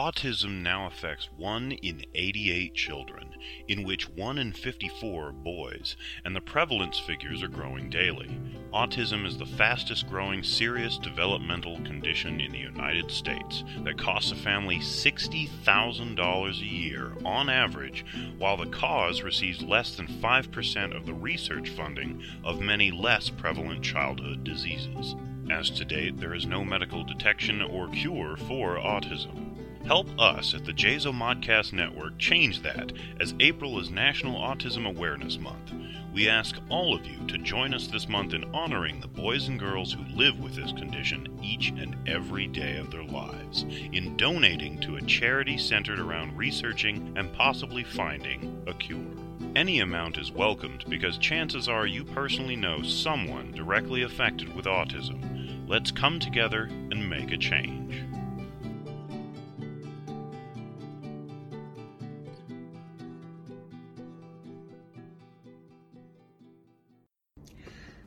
Autism now affects 1 in 88 children, in which 1 in 54 are boys, and the prevalence figures are growing daily. Autism is the fastest growing serious developmental condition in the United States that costs a family $60,000 a year on average, while the cause receives less than 5% of the research funding of many less prevalent childhood diseases. As to date, there is no medical detection or cure for autism. Help us at the JAZO Modcast Network change that as April is National Autism Awareness Month. We ask all of you to join us this month in honoring the boys and girls who live with this condition each and every day of their lives, in donating to a charity centered around researching and possibly finding a cure. Any amount is welcomed because chances are you personally know someone directly affected with autism. Let's come together and make a change.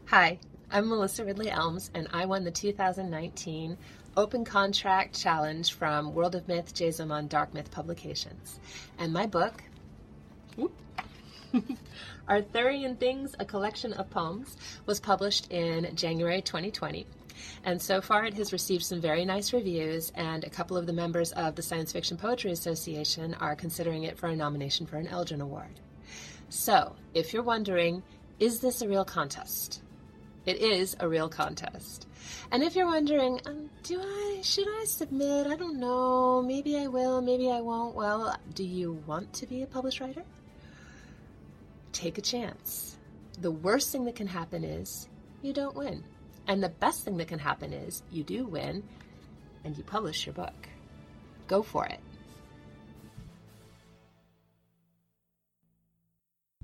Hi, I'm Melissa Ridley Elmes, and I won the 2019 Open Contract Challenge from World of Myth Jason Dark Myth Publications. And my book, Arthurian Things, a collection of poems, was published in January 2020. And so far, it has received some very nice reviews, and a couple of the members of the Science Fiction Poetry Association are considering it for a nomination for an Elgin Award. So, if you're wondering, is this a real contest? It is a real contest. And if you're wondering, um, do I, should I submit? I don't know. Maybe I will, maybe I won't. Well, do you want to be a published writer? Take a chance. The worst thing that can happen is you don't win. And the best thing that can happen is you do win and you publish your book. Go for it.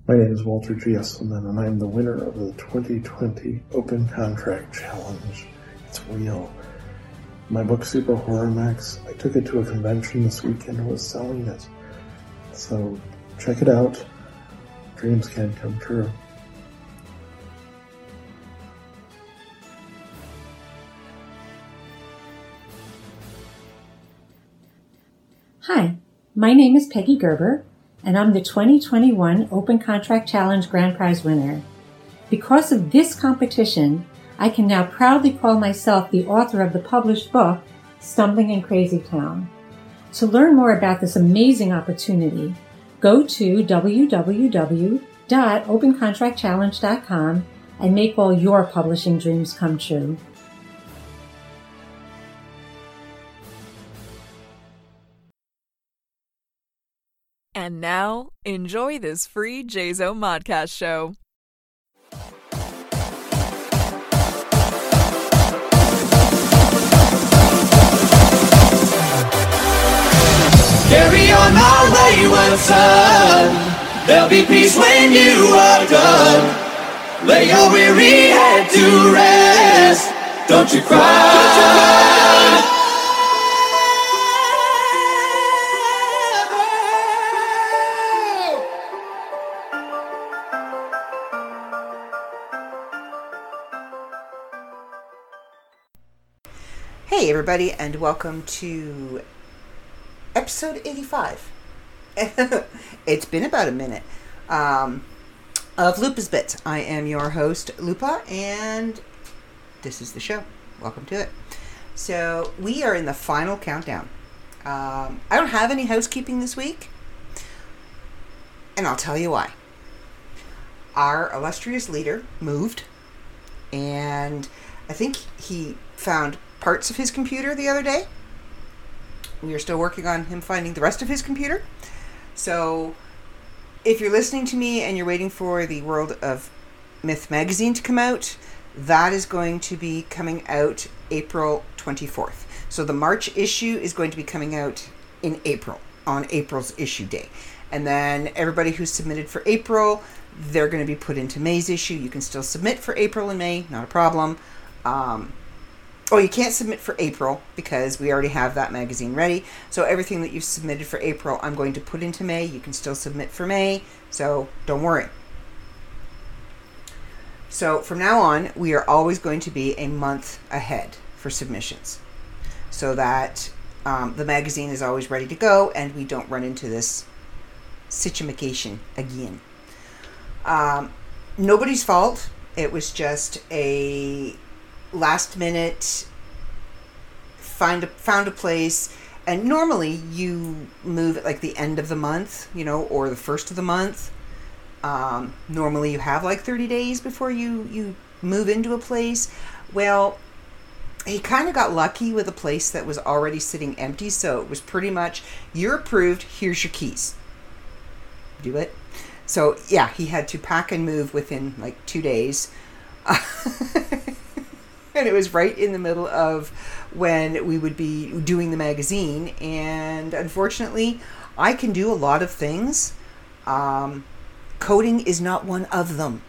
My name is Walter G. Esselman, and I'm the winner of the 2020 Open Contract Challenge. It's real. My book, Super Horror Max, I took it to a convention this weekend and was selling it. So check it out. Dreams can come true. Hi, my name is Peggy Gerber, and I'm the 2021 Open Contract Challenge Grand Prize winner. Because of this competition, I can now proudly call myself the author of the published book, Stumbling in Crazy Town. To learn more about this amazing opportunity, go to www.opencontractchallenge.com and make all your publishing dreams come true. And now, enjoy this free JZO Modcast show. Carry on my wayward son. There'll be peace when you are done. Lay your weary head to rest. Don't you cry. Everybody, and welcome to episode 85. it's been about a minute um, of Lupa's Bits. I am your host, Lupa, and this is the show. Welcome to it. So, we are in the final countdown. Um, I don't have any housekeeping this week, and I'll tell you why. Our illustrious leader moved, and I think he found parts of his computer the other day. We are still working on him finding the rest of his computer. So, if you're listening to me and you're waiting for the World of Myth magazine to come out, that is going to be coming out April 24th. So, the March issue is going to be coming out in April, on April's issue day. And then everybody who's submitted for April, they're going to be put into May's issue. You can still submit for April and May, not a problem. Um, Oh, you can't submit for April because we already have that magazine ready. So everything that you've submitted for April, I'm going to put into May. You can still submit for May, so don't worry. So from now on, we are always going to be a month ahead for submissions. So that um, the magazine is always ready to go, and we don't run into this situation again. Um, nobody's fault. It was just a last minute find a, found a place and normally you move at like the end of the month you know or the first of the month. Um, normally you have like 30 days before you you move into a place. Well he kind of got lucky with a place that was already sitting empty so it was pretty much you're approved here's your keys. Do it. So yeah he had to pack and move within like two days and it was right in the middle of when we would be doing the magazine. And unfortunately, I can do a lot of things. Um, coding is not one of them.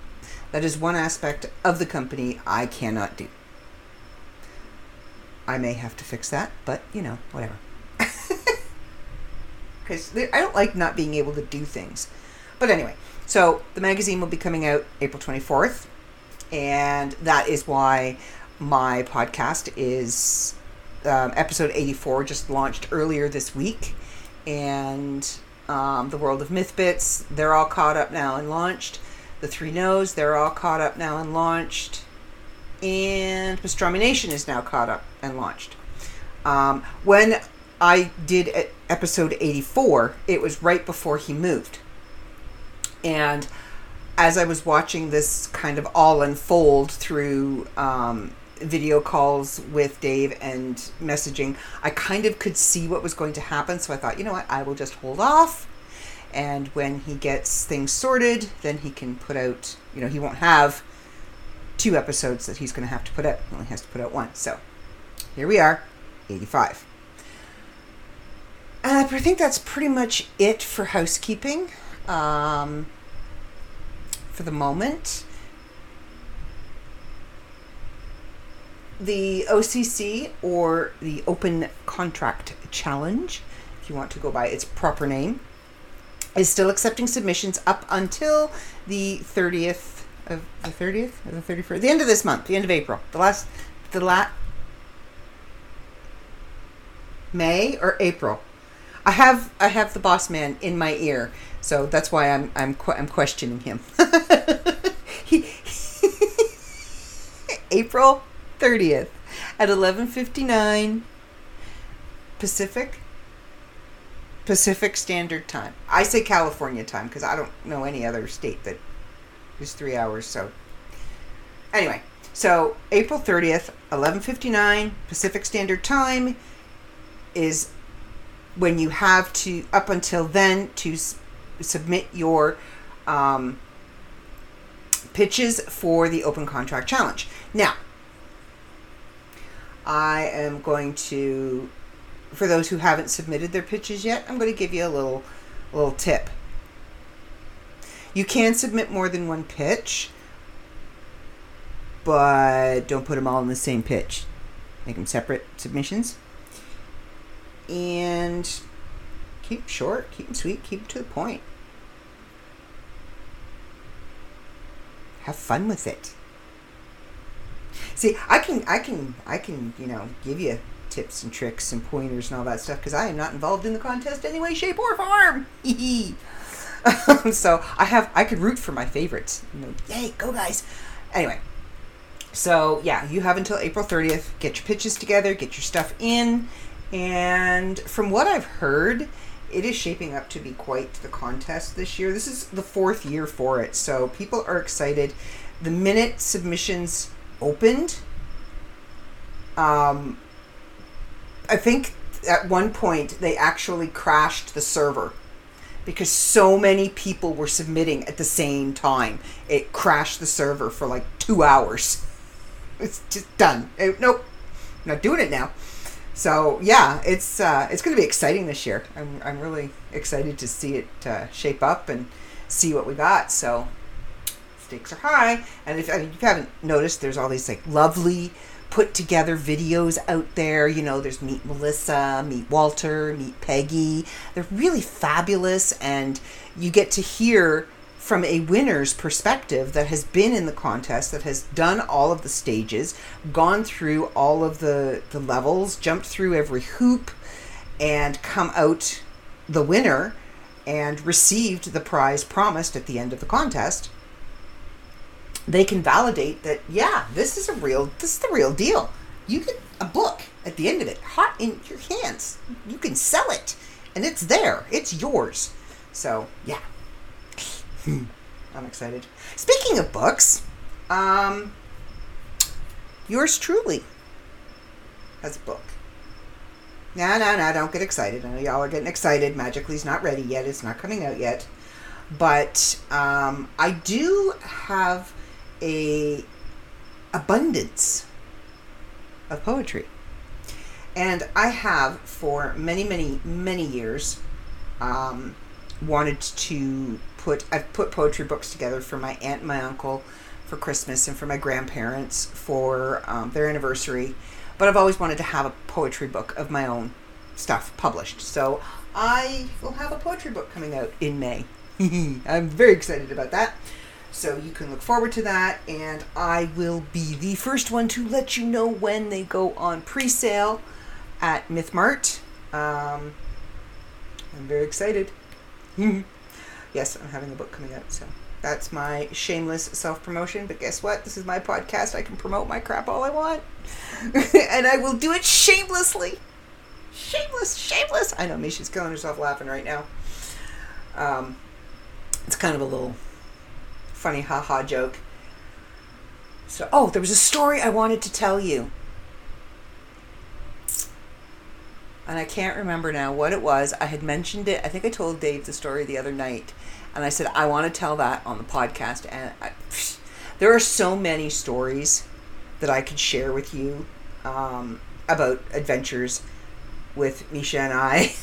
That is one aspect of the company I cannot do. I may have to fix that, but you know, whatever. Because I don't like not being able to do things. But anyway, so the magazine will be coming out April 24th, and that is why my podcast is um, episode 84 just launched earlier this week. And um, the world of myth bits they're all caught up now and launched. The three no's they're all caught up now and launched. And pastrami nation is now caught up and launched. Um, when i did episode 84 it was right before he moved. And as i was watching this kind of all unfold through um, video calls with Dave and messaging, I kind of could see what was going to happen. So I thought, you know what, I will just hold off. And when he gets things sorted, then he can put out, you know, he won't have two episodes that he's going to have to put out. He only has to put out one. So here we are, 85. Uh, I think that's pretty much it for housekeeping um, for the moment. The OCC or the Open Contract Challenge, if you want to go by its proper name, is still accepting submissions up until the 30th of the 30th or the 31st, the end of this month, the end of April, the last, the last May or April. I have I have the boss man in my ear, so that's why I'm I'm I'm questioning him. he, April 30th at 11:59 Pacific Pacific Standard Time. I say California time because I don't know any other state that is 3 hours so Anyway, so April 30th, 11:59 Pacific Standard Time is when you have to up until then to s- submit your um, pitches for the open contract challenge. Now, I am going to, for those who haven't submitted their pitches yet, I'm going to give you a little, little tip. You can submit more than one pitch, but don't put them all in the same pitch. Make them separate submissions. And keep short, keep them sweet, keep them to the point. Have fun with it. See, I can, I can, I can, you know, give you tips and tricks and pointers and all that stuff because I am not involved in the contest any way, shape, or form. Um, so I have, I could root for my favorites. You know, yay, go guys. Anyway, so yeah, you have until April 30th. Get your pitches together, get your stuff in, and from what I've heard, it is shaping up to be quite the contest this year. This is the fourth year for it, so people are excited. The minute submissions opened, um, I think at one point they actually crashed the server because so many people were submitting at the same time. It crashed the server for like two hours. It's just done. It, nope, I'm not doing it now. So yeah, it's uh, it's going to be exciting this year. I'm I'm really excited to see it uh, shape up and see what we got. So stakes are high. And if, I mean, if you haven't noticed, there's all these like lovely put together videos out there. You know, there's Meet Melissa, Meet Walter, Meet Peggy. They're really fabulous, and you get to hear from a winner's perspective that has been in the contest, that has done all of the stages, gone through all of the, the levels, jumped through every hoop, and come out the winner and received the prize promised at the end of the contest, they can validate that yeah, this is a real this is the real deal. You get a book at the end of it, hot in your hands. You can sell it, and it's there. It's yours. So yeah, I'm excited. Speaking of books, um, yours truly has a book. No, no, no, don't get excited. I know y'all are getting excited. Magically's not ready yet. It's not coming out yet. But um, I do have a abundance of poetry. And I have for many, many, many years um, wanted to put, I've put poetry books together for my aunt and my uncle for Christmas and for my grandparents for um, their anniversary. But I've always wanted to have a poetry book of my own stuff published. So I will have a poetry book coming out in May. I'm very excited about that. So you can look forward to that, and I will be the first one to let you know when they go on pre-sale at MythMart. Um, I'm very excited. yes, I'm having a book coming out, so that's my shameless self-promotion. But guess what? This is my podcast. I can promote my crap all I want, and I will do it shamelessly. Shameless, shameless. I know Misha's killing herself laughing right now. Um, it's kind of a little funny haha joke. So, oh, there was a story I wanted to tell you. And I can't remember now what it was. I had mentioned it. I think I told Dave the story the other night. And I said, I want to tell that on the podcast. And I, there are so many stories that I could share with you um, about adventures with Misha and I.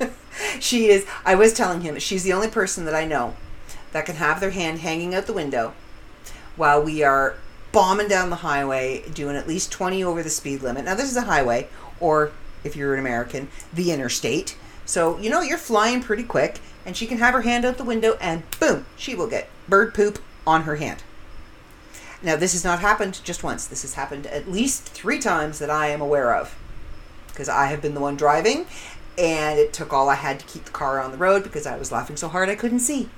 she is, I was telling him, she's the only person that I know that can have their hand hanging out the window while we are bombing down the highway doing at least 20 over the speed limit. Now, this is a highway, or if you're an American, the interstate. So, you know, you're flying pretty quick, and she can have her hand out the window, and boom, she will get bird poop on her hand. Now, this has not happened just once. This has happened at least three times that I am aware of. Because I have been the one driving, and it took all I had to keep the car on the road because I was laughing so hard I couldn't see.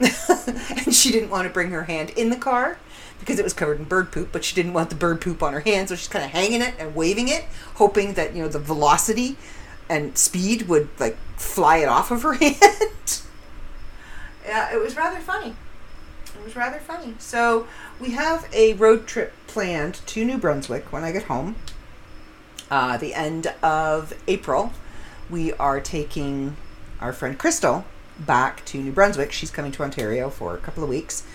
and she didn't want to bring her hand in the car because it was covered in bird poop, but she didn't want the bird poop on her hand, so she's kind of hanging it and waving it, hoping that you know the velocity and speed would like fly it off of her hand. yeah, it was rather funny. It was rather funny. So we have a road trip planned to New Brunswick when I get home. Uh, the end of April, we are taking our friend Crystal back to New Brunswick. She's coming to Ontario for a couple of weeks.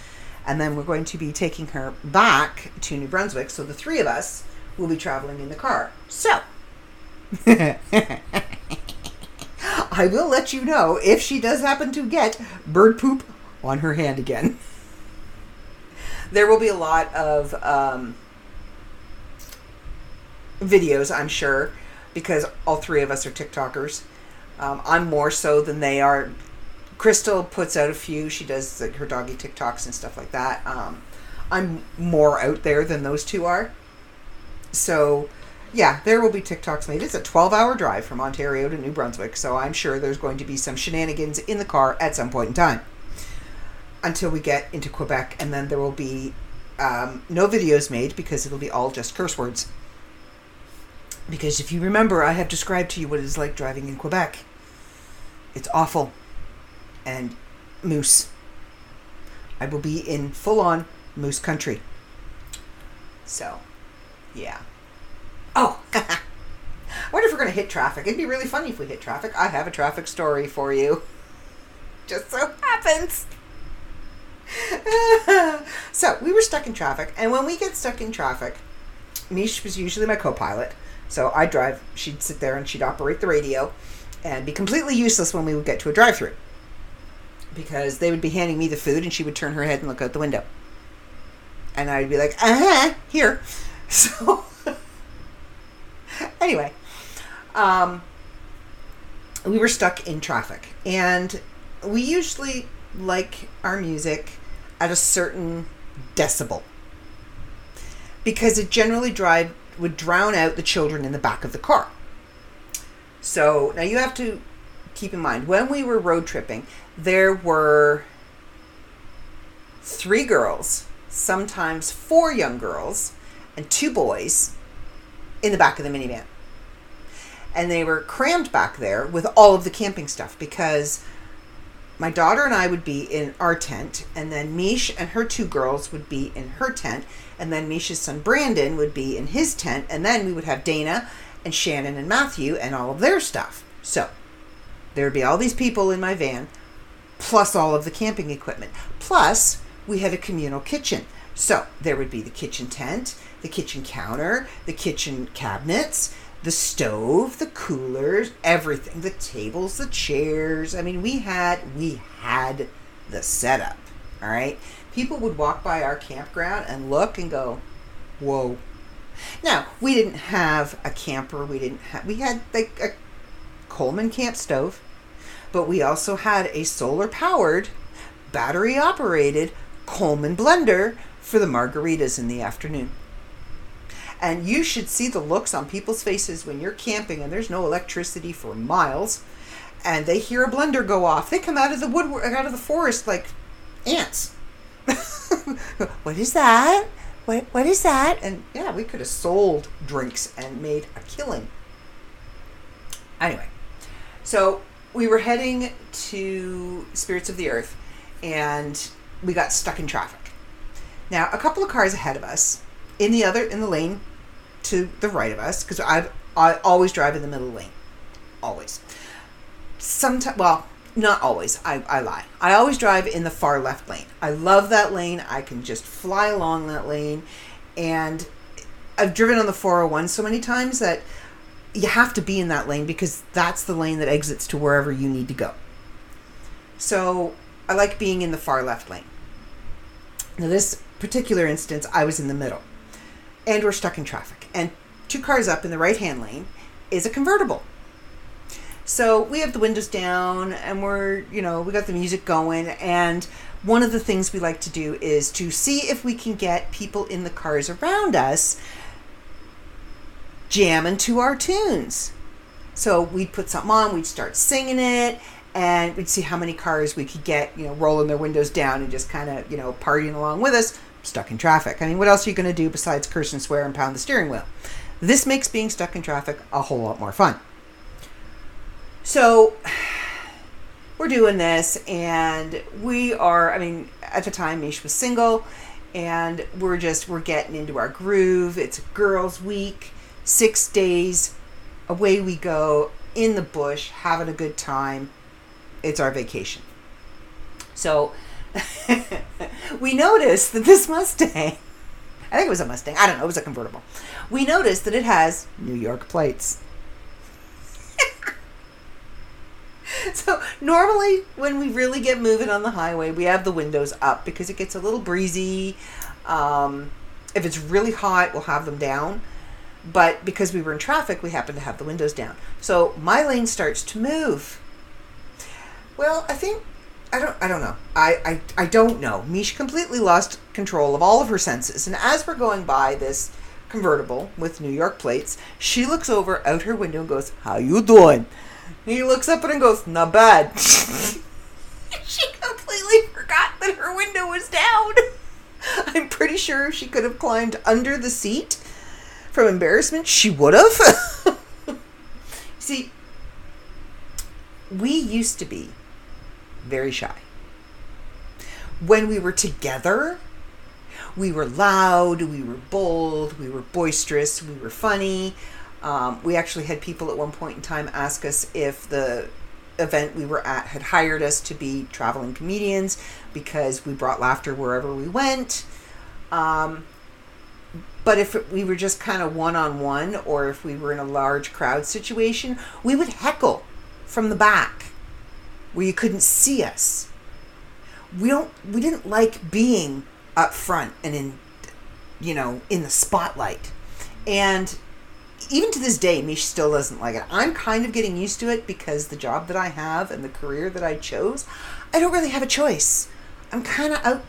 And then we're going to be taking her back to New Brunswick. So the three of us will be traveling in the car. So, I will let you know if she does happen to get bird poop on her hand again. There will be a lot of um, videos, I'm sure, because all three of us are TikTokers. Um, I'm more so than they are. Crystal puts out a few. She does like her doggy TikToks and stuff like that. Um, I'm more out there than those two are. So, yeah, there will be TikToks made. It's a 12 hour drive from Ontario to New Brunswick, so I'm sure there's going to be some shenanigans in the car at some point in time until we get into Quebec, and then there will be um, no videos made because it'll be all just curse words. Because if you remember, I have described to you what it is like driving in Quebec. It's awful. And moose. I will be in full on moose country. So, yeah. Oh, I wonder if we're going to hit traffic. It'd be really funny if we hit traffic. I have a traffic story for you. Just so happens. so, we were stuck in traffic, and when we get stuck in traffic, Mish was usually my co pilot. So I'd drive, she'd sit there and she'd operate the radio and be completely useless when we would get to a drive through because they would be handing me the food and she would turn her head and look out the window. And I'd be like, uh huh, here. So, anyway, um, we were stuck in traffic. And we usually like our music at a certain decibel because it generally drive, would drown out the children in the back of the car. So now you have to keep in mind when we were road tripping, there were three girls, sometimes four young girls, and two boys in the back of the minivan. And they were crammed back there with all of the camping stuff because my daughter and I would be in our tent, and then Mish and her two girls would be in her tent, and then Mish's son Brandon would be in his tent, and then we would have Dana and Shannon and Matthew and all of their stuff. So there would be all these people in my van, plus all of the camping equipment. Plus, we had a communal kitchen. So there would be the kitchen tent, the kitchen counter, the kitchen cabinets, the stove, the coolers, everything, the tables, the chairs. I mean, we had we had the setup. All right. People would walk by our campground and look and go, "Whoa." Now, we didn't have a camper. We didn't have we had like a Coleman camp stove, but we also had a solar powered, battery operated Coleman blender for the margaritas in the afternoon. And you should see the looks on people's faces when you're camping and there's no electricity for miles and they hear a blender go off. They come out of the wood out of the forest like ants. what is that? What what is that? And yeah, we could have sold drinks and made a killing. Anyway, so we were heading to Spirits of the Earth and we got stuck in traffic. Now, a couple of cars ahead of us, in the other in the lane to the right of us, because I've I always drive in the middle lane, always. Sometimes, well, not always. I, I lie. I always drive in the far left lane. I love that lane. I can just fly along that lane, and I've driven on the 401 so many times that you have to be in that lane because that's the lane that exits to wherever you need to go. So I like being in the far left lane. Now, this particular instance, I was in the middle, and we're stuck in traffic. And two cars up in the right hand lane is a convertible. So we have the windows down, and we're, you know, we got the music going. And one of the things we like to do is to see if we can get people in the cars around us jamming to our tunes. So we'd put something on, we'd start singing it, and we'd see how many cars we could get, you know, rolling their windows down and just kind of, you know, partying along with us, stuck in traffic. I mean, what else are you going to do besides curse and swear and pound the steering wheel? This makes being stuck in traffic a whole lot more fun. So we're doing this, and we are, I mean, at the time, Mish was single, and we're just, we're getting into our groove. It's girls' week, six days, away we go in the bush, having a good time it's our vacation. So we noticed that this Mustang, I think it was a Mustang, I don't know, it was a convertible. We noticed that it has New York plates. so normally when we really get moving on the highway, we have the windows up because it gets a little breezy. Um, if it's really hot, we'll have them down. But because we were in traffic, we happen to have the windows down. So my lane starts to move well, I think I don't I don't know. I, I I don't know. Mish completely lost control of all of her senses, and as we're going by this convertible with New York plates, she looks over out her window and goes, "How you doing?" He looks up at her and goes, "Not bad." she completely forgot that her window was down. I'm pretty sure she could have climbed under the seat from embarrassment, she would have. See, we used to be very shy. When we were together, we were loud, we were bold, we were boisterous, we were funny. Um, we actually had people at one point in time ask us if the event we were at had hired us to be traveling comedians because we brought laughter wherever we went. Um, but if we were just kind of one on one, or if we were in a large crowd situation, we would heckle from the back where you couldn't see us. We don't we didn't like being up front and in you know, in the spotlight. And even to this day, Mish still doesn't like it. I'm kind of getting used to it because the job that I have and the career that I chose, I don't really have a choice. I'm kind of out.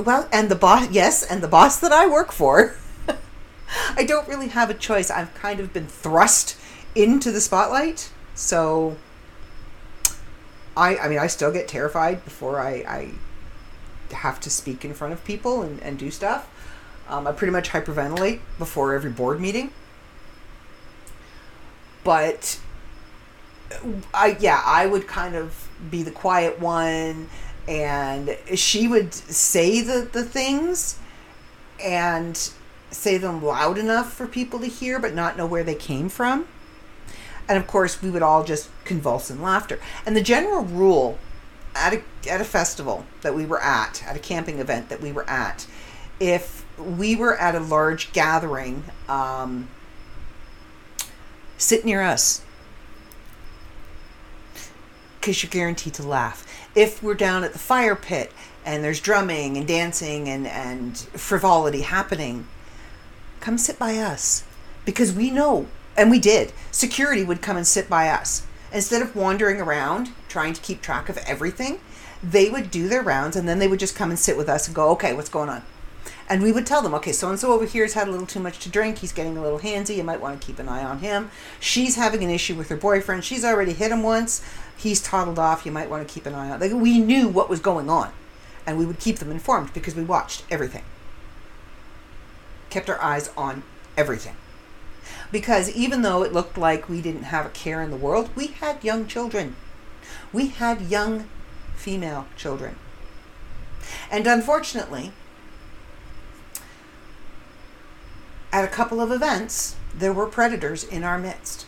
Well, and the boss, yes, and the boss that I work for, I don't really have a choice. I've kind of been thrust into the spotlight. So I I mean I still get terrified before I, I have to speak in front of people and, and do stuff. Um, I pretty much hyperventilate before every board meeting. But I yeah, I would kind of be the quiet one and she would say the, the things and say them loud enough for people to hear but not know where they came from. And of course, we would all just convulse in laughter. And the general rule at a, at a festival that we were at, at a camping event that we were at, if we were at a large gathering, um, sit near us because you're guaranteed to laugh. If we're down at the fire pit and there's drumming and dancing and, and frivolity happening, come sit by us because we know, and we did, security would come and sit by us. Instead of wandering around trying to keep track of everything, they would do their rounds and then they would just come and sit with us and go, okay, what's going on? And we would tell them, okay, so and so over here has had a little too much to drink. He's getting a little handsy. You might want to keep an eye on him. She's having an issue with her boyfriend. She's already hit him once. He's toddled off. You might want to keep an eye on. Like we knew what was going on, and we would keep them informed because we watched everything. Kept our eyes on everything. Because even though it looked like we didn't have a care in the world, we had young children. We had young female children. And unfortunately, at a couple of events, there were predators in our midst.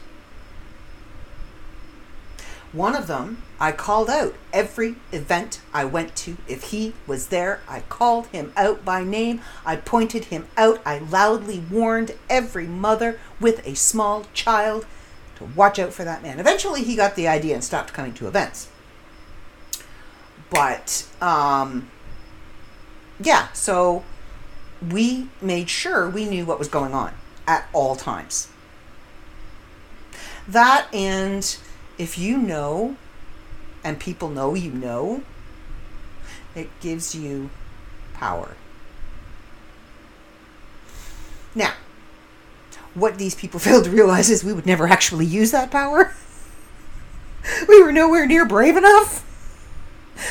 One of them I called out every event I went to. If he was there, I called him out by name. I pointed him out. I loudly warned every mother with a small child to watch out for that man. Eventually, he got the idea and stopped coming to events. But, um, yeah, so we made sure we knew what was going on at all times. That and if you know and people know you know, it gives you power. Now, what these people failed to realize is we would never actually use that power. we were nowhere near brave enough.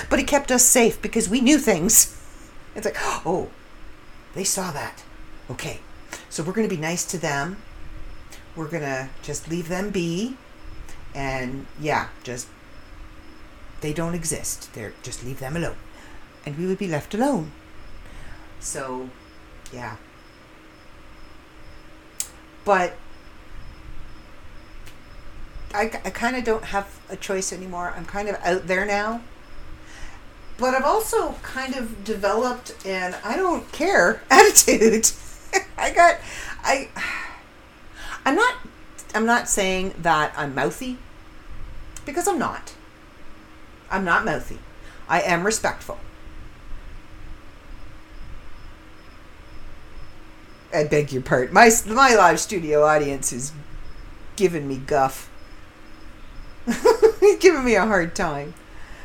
But it kept us safe because we knew things. It's like, oh, they saw that. Okay, so we're going to be nice to them. We're going to just leave them be. And yeah, just, they don't exist. They're, just leave them alone. And we would be left alone. So, yeah. But I, I kind of don't have a choice anymore. I'm kind of out there now but I've also kind of developed an I don't care attitude. I got I I'm not I'm not saying that I'm mouthy because I'm not. I'm not mouthy. I am respectful. I beg your pardon. My my live studio audience is giving me guff. Giving me a hard time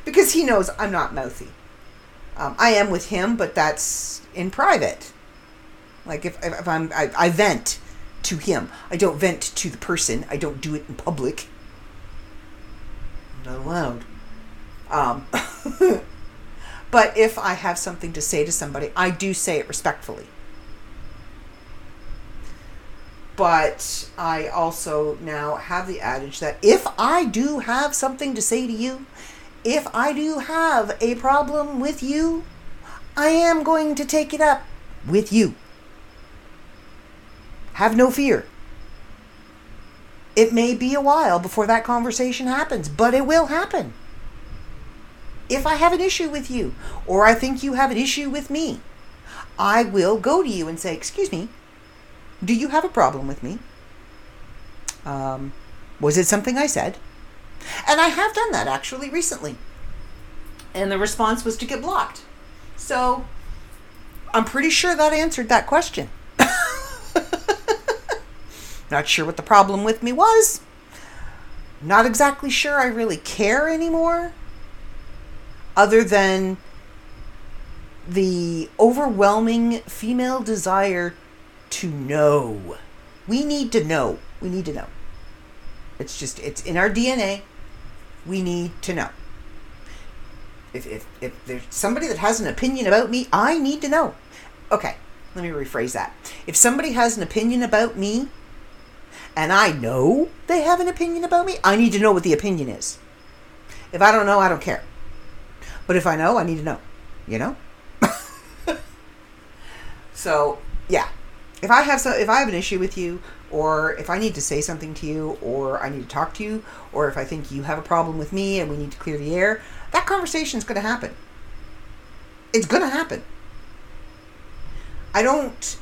because he knows I'm not mouthy. Um, I am with him, but that's in private. Like if, if I'm, I, I vent to him. I don't vent to the person. I don't do it in public. Not allowed. Um, but if I have something to say to somebody, I do say it respectfully. But I also now have the adage that if I do have something to say to you, if I do have a problem with you, I am going to take it up with you. Have no fear. It may be a while before that conversation happens, but it will happen. If I have an issue with you, or I think you have an issue with me, I will go to you and say, Excuse me, do you have a problem with me? Um, was it something I said? And I have done that actually recently. And the response was to get blocked. So I'm pretty sure that answered that question. Not sure what the problem with me was. Not exactly sure I really care anymore. Other than the overwhelming female desire to know. We need to know. We need to know. It's just, it's in our DNA. We need to know. If, if, if there's somebody that has an opinion about me, I need to know. Okay, let me rephrase that. If somebody has an opinion about me, and I know they have an opinion about me, I need to know what the opinion is. If I don't know, I don't care. But if I know, I need to know. You know? so, yeah. If I have so if I have an issue with you or if I need to say something to you or I need to talk to you or if I think you have a problem with me and we need to clear the air, that conversation is going to happen. It's going to happen. I don't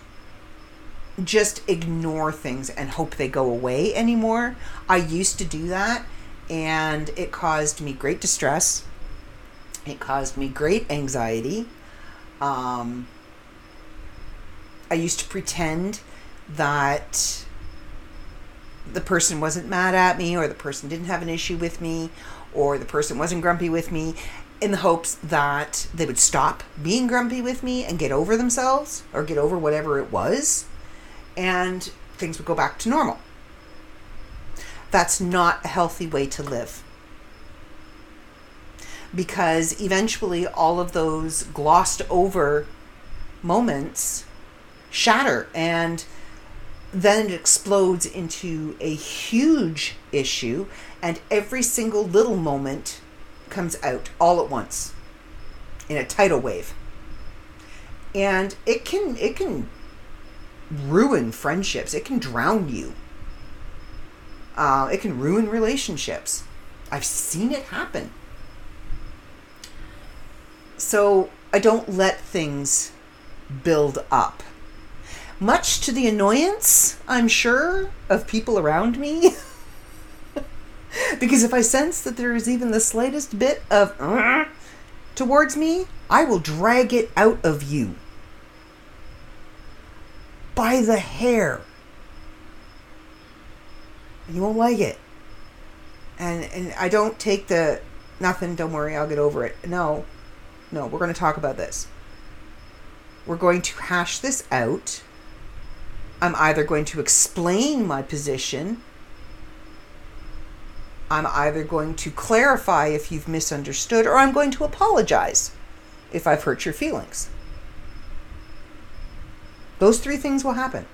just ignore things and hope they go away anymore. I used to do that and it caused me great distress. It caused me great anxiety. Um, I used to pretend that the person wasn't mad at me or the person didn't have an issue with me or the person wasn't grumpy with me in the hopes that they would stop being grumpy with me and get over themselves or get over whatever it was and things would go back to normal. That's not a healthy way to live. Because eventually all of those glossed over moments shatter and then it explodes into a huge issue and every single little moment comes out all at once in a tidal wave. And it can it can ruin friendships. It can drown you. Uh, it can ruin relationships. I've seen it happen. So i don't let things build up much to the annoyance, I'm sure, of people around me. because if I sense that there is even the slightest bit of uh, towards me, I will drag it out of you by the hair. You won't like it. And and I don't take the nothing, don't worry, I'll get over it. No. No, we're going to talk about this. We're going to hash this out I'm either going to explain my position, I'm either going to clarify if you've misunderstood, or I'm going to apologize if I've hurt your feelings. Those three things will happen.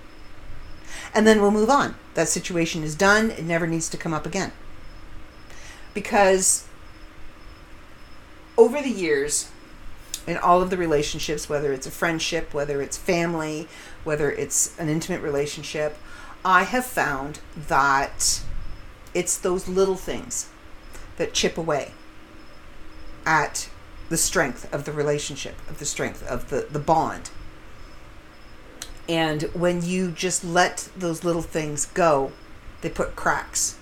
And then we'll move on. That situation is done, it never needs to come up again. Because over the years, in all of the relationships, whether it's a friendship, whether it's family, whether it's an intimate relationship, I have found that it's those little things that chip away at the strength of the relationship, of the strength of the, the bond. And when you just let those little things go, they put cracks.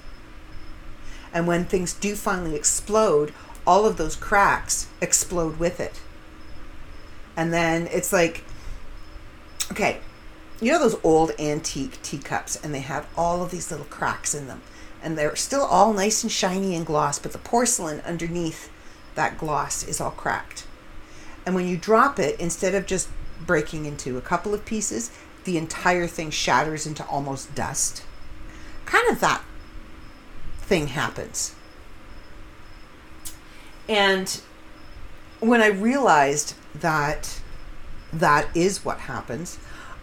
And when things do finally explode, all of those cracks explode with it. And then it's like, okay, you know those old antique teacups and they have all of these little cracks in them. And they're still all nice and shiny and gloss but the porcelain underneath that gloss is all cracked. And when you drop it instead of just breaking into a couple of pieces the entire thing shatters into almost dust. Kind of that thing happens. And when i realized that that is what happens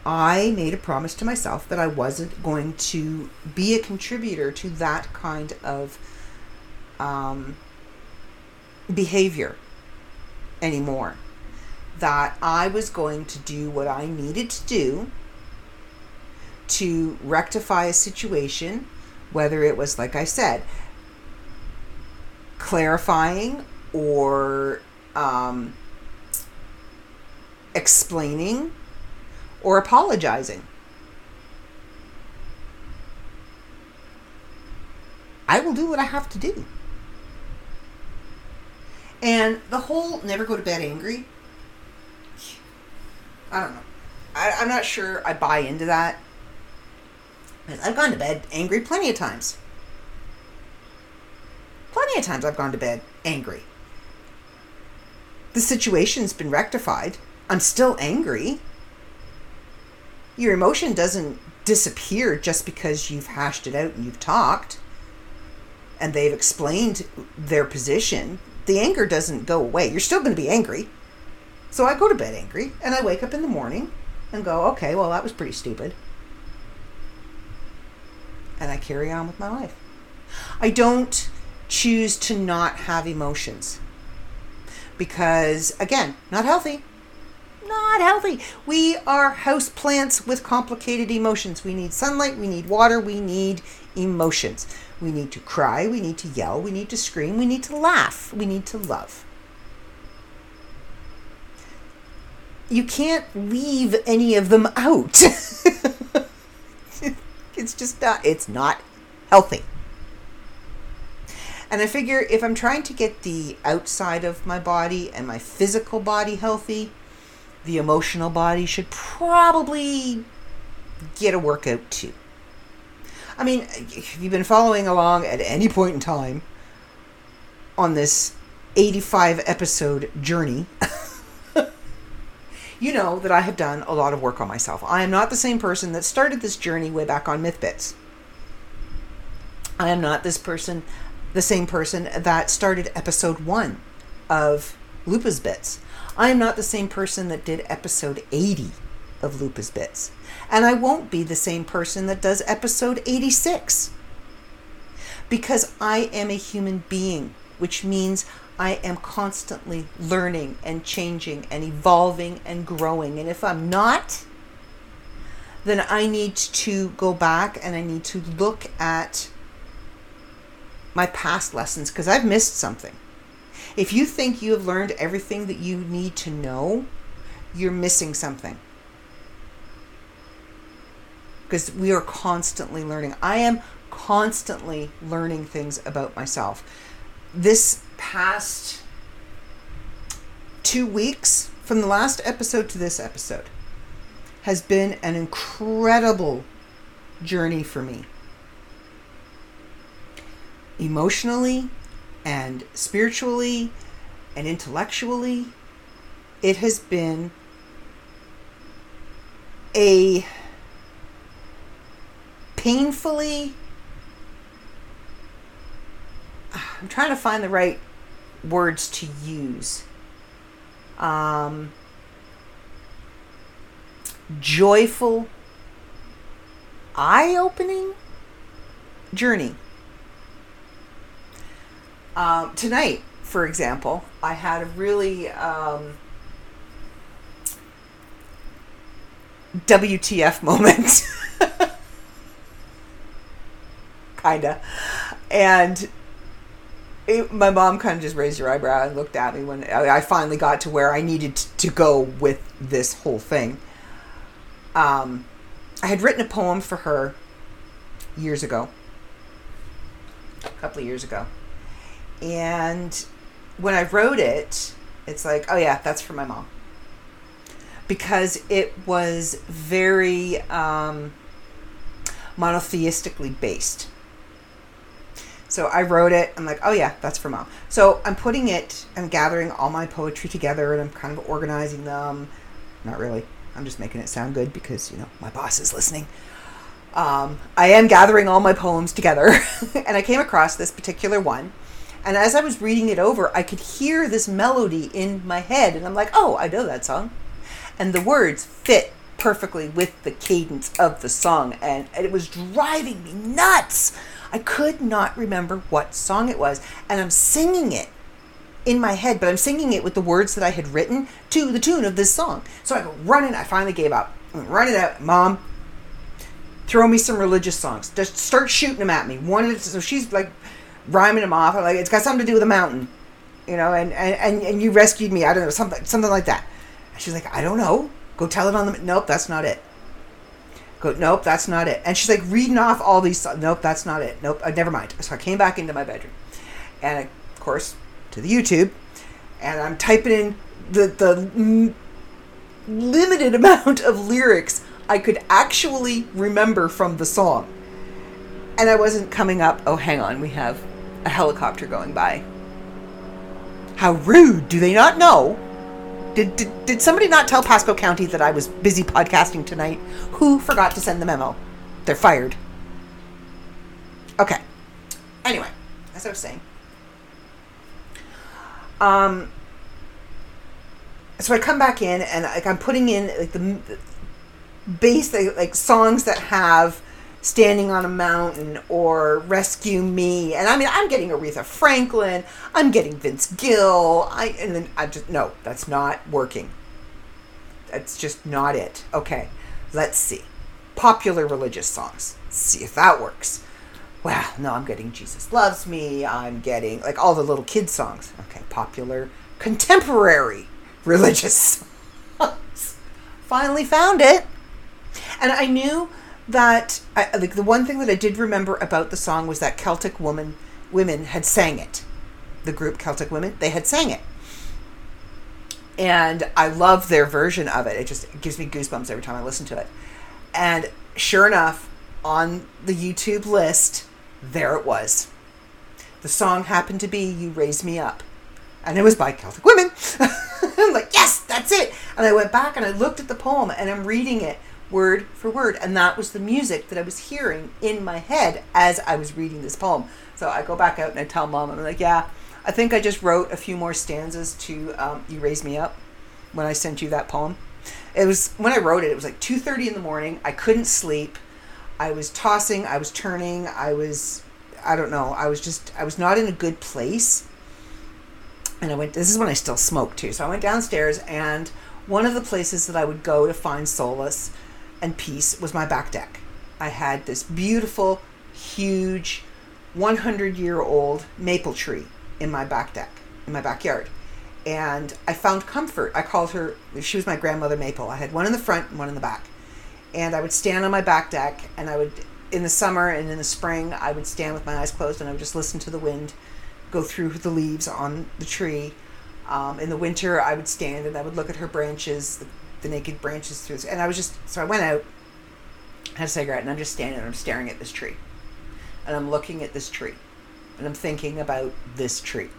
I made a promise to myself that I wasn't going to be a contributor to that kind of um, behavior anymore. That I was going to do what I needed to do to rectify a situation, whether it was, like I said, clarifying or um, explaining or apologizing. I will do what I have to do. And the whole never go to bed angry, I don't know. I, I'm not sure I buy into that. I've gone to bed angry plenty of times. Plenty of times I've gone to bed angry. The situation's been rectified. I'm still angry your emotion doesn't disappear just because you've hashed it out and you've talked. and they've explained their position, the anger doesn't go away. You're still going to be angry. So I go to bed angry and I wake up in the morning and go, okay, well, that was pretty stupid. And I carry on with my life. I don't choose to not have emotions because, again, not healthy. Not healthy. We are house plants with complicated emotions. We need sunlight, we need water, we need emotions. We need to cry, we need to yell, we need to scream, we need to laugh, we need to love. You can't leave any of them out. it's just not it's not healthy. And I figure if I'm trying to get the outside of my body and my physical body healthy, the emotional body should probably get a workout too. I mean, if you've been following along at any point in time on this 85 episode journey, you know that I have done a lot of work on myself. I am not the same person that started this journey way back on Mythbits. I am not this person, the same person that started episode one of Lupus Bits. I am not the same person that did episode 80 of Lupus Bits. And I won't be the same person that does episode 86. Because I am a human being, which means I am constantly learning and changing and evolving and growing. And if I'm not, then I need to go back and I need to look at my past lessons because I've missed something. If you think you have learned everything that you need to know, you're missing something. Because we are constantly learning. I am constantly learning things about myself. This past two weeks, from the last episode to this episode, has been an incredible journey for me. Emotionally, and spiritually and intellectually, it has been a painfully I'm trying to find the right words to use. Um, joyful, eye opening journey. Um, tonight, for example, I had a really um, WTF moment. Kinda. And it, my mom kind of just raised her eyebrow and looked at me when I finally got to where I needed to go with this whole thing. Um, I had written a poem for her years ago, a couple of years ago. And when I wrote it, it's like, oh yeah, that's for my mom. Because it was very um, monotheistically based. So I wrote it. I'm like, oh yeah, that's for mom. So I'm putting it, I'm gathering all my poetry together and I'm kind of organizing them. Not really. I'm just making it sound good because, you know, my boss is listening. Um, I am gathering all my poems together. and I came across this particular one. And as I was reading it over, I could hear this melody in my head. And I'm like, oh, I know that song. And the words fit perfectly with the cadence of the song. And, it was driving me nuts. I could not remember what song it was. And I'm singing it in my head, but I'm singing it with the words that I had written to the tune of this song. So I go running. I finally gave up. I'm running out. Mom, throw me some religious songs. Just start shooting them at me. One of so she's like rhyming them off. I'm like, it's got something to do with a mountain, you know, and, and, and, and you rescued me. I don't know, something, something like that. And she's like, I don't know. Go tell it on the, nope, that's not it. Go, nope, that's not it. And she's like reading off all these, nope, that's not it. Nope, uh, never mind. So I came back into my bedroom. And of course, to the YouTube. And I'm typing in the, the m- limited amount of lyrics I could actually remember from the song. And I wasn't coming up, oh, hang on, we have a helicopter going by. How rude! Do they not know? Did, did, did somebody not tell Pasco County that I was busy podcasting tonight? Who forgot to send the memo? They're fired. Okay. Anyway, as I was saying, um, so I come back in and like I'm putting in like the, base like, like songs that have standing on a mountain or rescue me. And i mean i'm getting aretha franklin i'm getting vince gill. I and then i just no that's not working. That's just not it. Okay let's see. Popular religious songs. See if that works. Wow no i'm getting jesus loves me i'm getting like all the little kid songs. Okay popular contemporary religious songs. Finally found it. And i knew that I, like the one thing that I did remember about the song was that Celtic woman women had sang it. The group Celtic Women, they had sang it. And I love their version of it. It just it gives me goosebumps every time I listen to it. And sure enough, on the YouTube list, there it was. The song happened to be You Raise Me Up. And it was by Celtic Women. I'm like, yes, that's it. And I went back and I looked at the poem and I'm reading it word for word. And that was the music that I was hearing in my head as I was reading this poem. So I go back out and I tell mom, I'm like, yeah, I think I just wrote a few more stanzas to um, You Raise Me Up when I sent you that poem. It was when I wrote it, it was like 2.30 in the morning. I couldn't sleep. I was tossing, I was turning, I was, I don't know, I was just, I was not in a good place. And I went, this is when I still smoked too. So I went downstairs and one of the places that I would go to find solace and peace was my back deck. I had this beautiful, huge, 100 year old maple tree in my back deck, in my backyard. And I found comfort. I called her, she was my grandmother Maple. I had one in the front and one in the back. And I would stand on my back deck and I would, in the summer and in the spring, I would stand with my eyes closed and I would just listen to the wind go through the leaves on the tree. Um, in the winter, I would stand and I would look at her branches, the the naked branches through this. And I was just, so I went out, had a cigarette, and I'm just standing and I'm staring at this tree. And I'm looking at this tree. And I'm thinking about this tree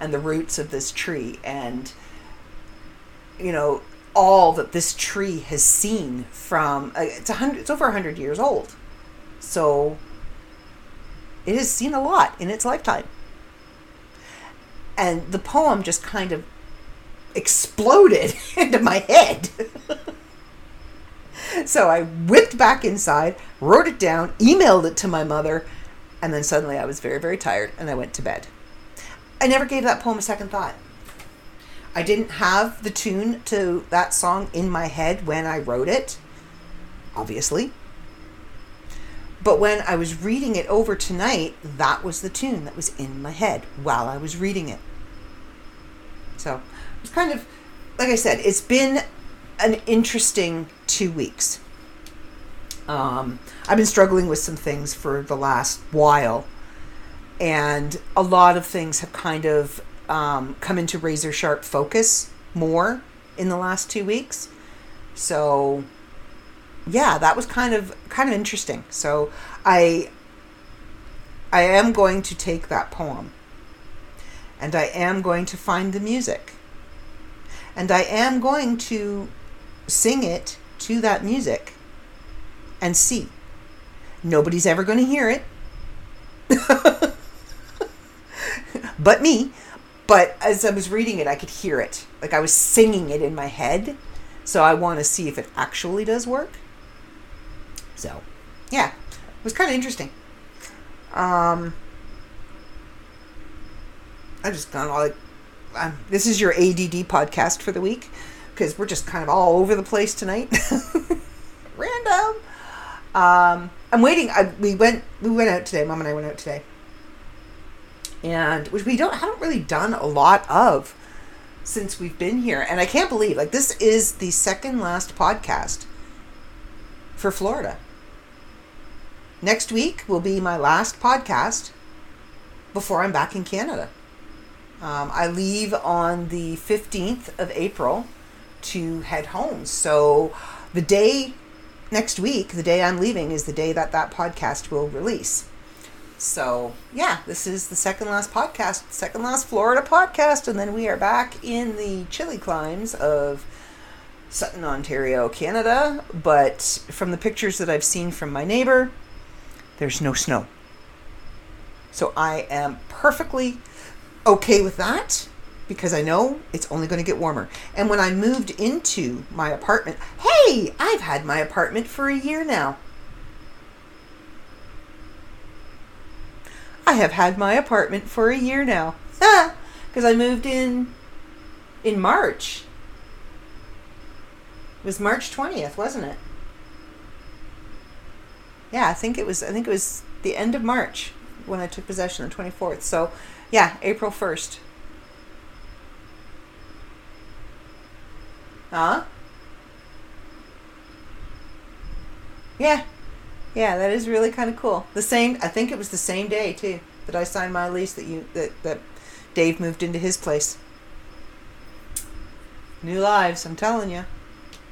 and the roots of this tree and, you know, all that this tree has seen from, uh, it's, a hundred, it's over 100 years old. So it has seen a lot in its lifetime. And the poem just kind of exploded into my head. so I whipped back inside, wrote it down, emailed it to my mother, and then suddenly I was very, very tired and I went to bed. I never gave that poem a second thought. I didn't have the tune to that song in my head when I wrote it, obviously. But when I was reading it over tonight, that was the tune that was in my head while I was reading it. So it's kind of, like I said, it's been an interesting two weeks. Um, I've been struggling with some things for the last while, and a lot of things have kind of um, come into razor sharp focus more in the last two weeks. So, yeah, that was kind of kind of interesting. So, I I am going to take that poem, and I am going to find the music and I am going to sing it to that music and see. Nobody's ever going to hear it. but me. But as I was reading it, I could hear it. Like I was singing it in my head. So I want to see if it actually does work. So, yeah, it was kind of interesting. Um, I just kind of like this is your ADD podcast for the week because we're just kind of all over the place tonight. Random. Um, I'm waiting. I, we went. We went out today. Mom and I went out today, and which we don't haven't really done a lot of since we've been here. And I can't believe like this is the second last podcast for Florida. Next week will be my last podcast before I'm back in Canada. Um, I leave on the 15th of April to head home. So the day next week, the day I'm leaving, is the day that that podcast will release. So, yeah, this is the second last podcast, second last Florida podcast, and then we are back in the chilly climes of Sutton, Ontario, Canada. But from the pictures that I've seen from my neighbor, there's no snow. So I am perfectly okay with that because I know it's only going to get warmer. And when I moved into my apartment, hey, I've had my apartment for a year now. I have had my apartment for a year now. Because I moved in in March. It was March 20th, wasn't it? Yeah, I think it was I think it was the end of March when I took possession on the 24th. So, yeah, April 1st. Huh? Yeah. Yeah, that is really kind of cool. The same I think it was the same day too that I signed my lease that you that that Dave moved into his place. New lives, I'm telling you.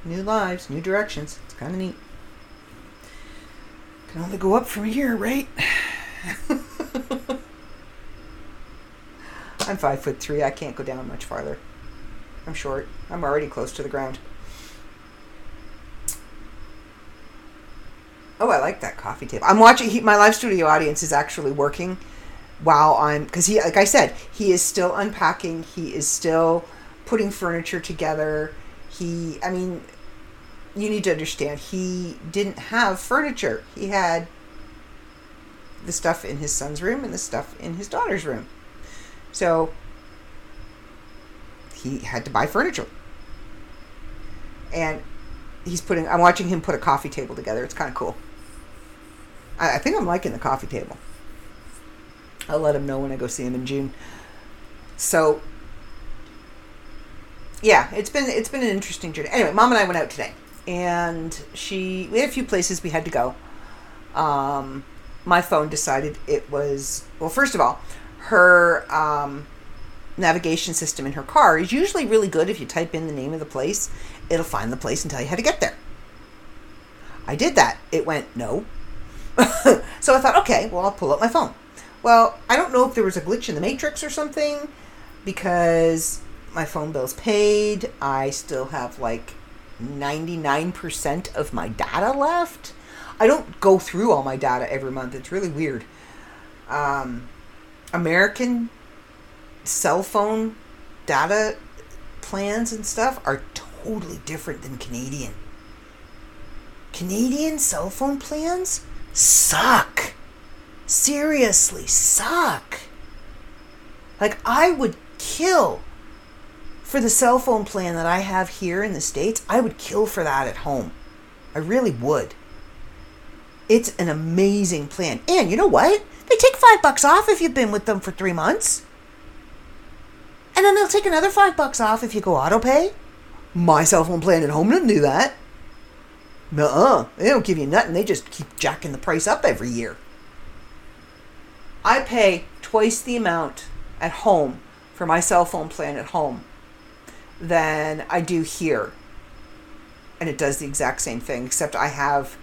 New lives, new directions. It's kind of neat. Can only go up from here, right? I'm five foot three. I can't go down much farther. I'm short. I'm already close to the ground. Oh, I like that coffee table. I'm watching. He, my live studio audience is actually working while I'm because he, like I said, he is still unpacking. He is still putting furniture together. He, I mean, you need to understand. He didn't have furniture. He had the stuff in his son's room and the stuff in his daughter's room. So he had to buy furniture. And he's putting I'm watching him put a coffee table together. It's kind of cool. I, I think I'm liking the coffee table. I'll let him know when I go see him in June. So yeah, it's been it's been an interesting journey. Anyway, mom and I went out today, and she we had a few places we had to go. Um, my phone decided it was well. First of all, her um, navigation system in her car is usually really good. If you type in the name of the place, it'll find the place and tell you how to get there. I did that. It went no. so I thought, okay, well, I'll pull up my phone. Well, I don't know if there was a glitch in the matrix or something because my phone bill's paid. I still have like 99% of my data left. I don't go through all my data every month. It's really weird. Um, American cell phone data plans and stuff are totally different than Canadian. Canadian cell phone plans suck. Seriously, suck. Like, I would kill for the cell phone plan that I have here in the States. I would kill for that at home. I really would. It's an amazing plan. And you know what? They take five bucks off if you've been with them for three months. And then they'll take another five bucks off if you go auto pay. My cell phone plan at home doesn't do that. Nuh-uh. They don't give you nothing. They just keep jacking the price up every year. I pay twice the amount at home for my cell phone plan at home than I do here. And it does the exact same thing, except I have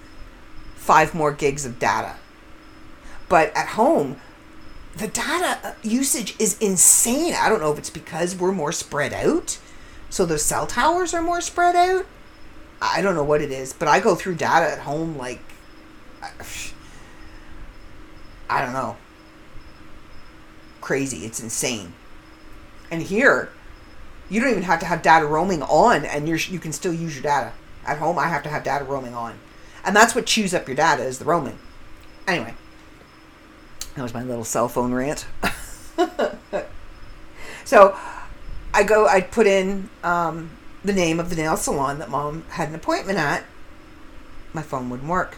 five more gigs of data. But at home, the data uh, usage is insane. I don't know if it's because we're more spread out. So the cell towers are more spread out. I don't know what it is, but I go through data at home like I don't know. Crazy. It's insane. And here, you don't even have to have data roaming on and you're you can still use your data. At home I have to have data roaming on. And that's what chews up your data is the roaming. Anyway, that was my little cell phone rant. so I go, I put in um, the name of the nail salon that mom had an appointment at. My phone wouldn't work,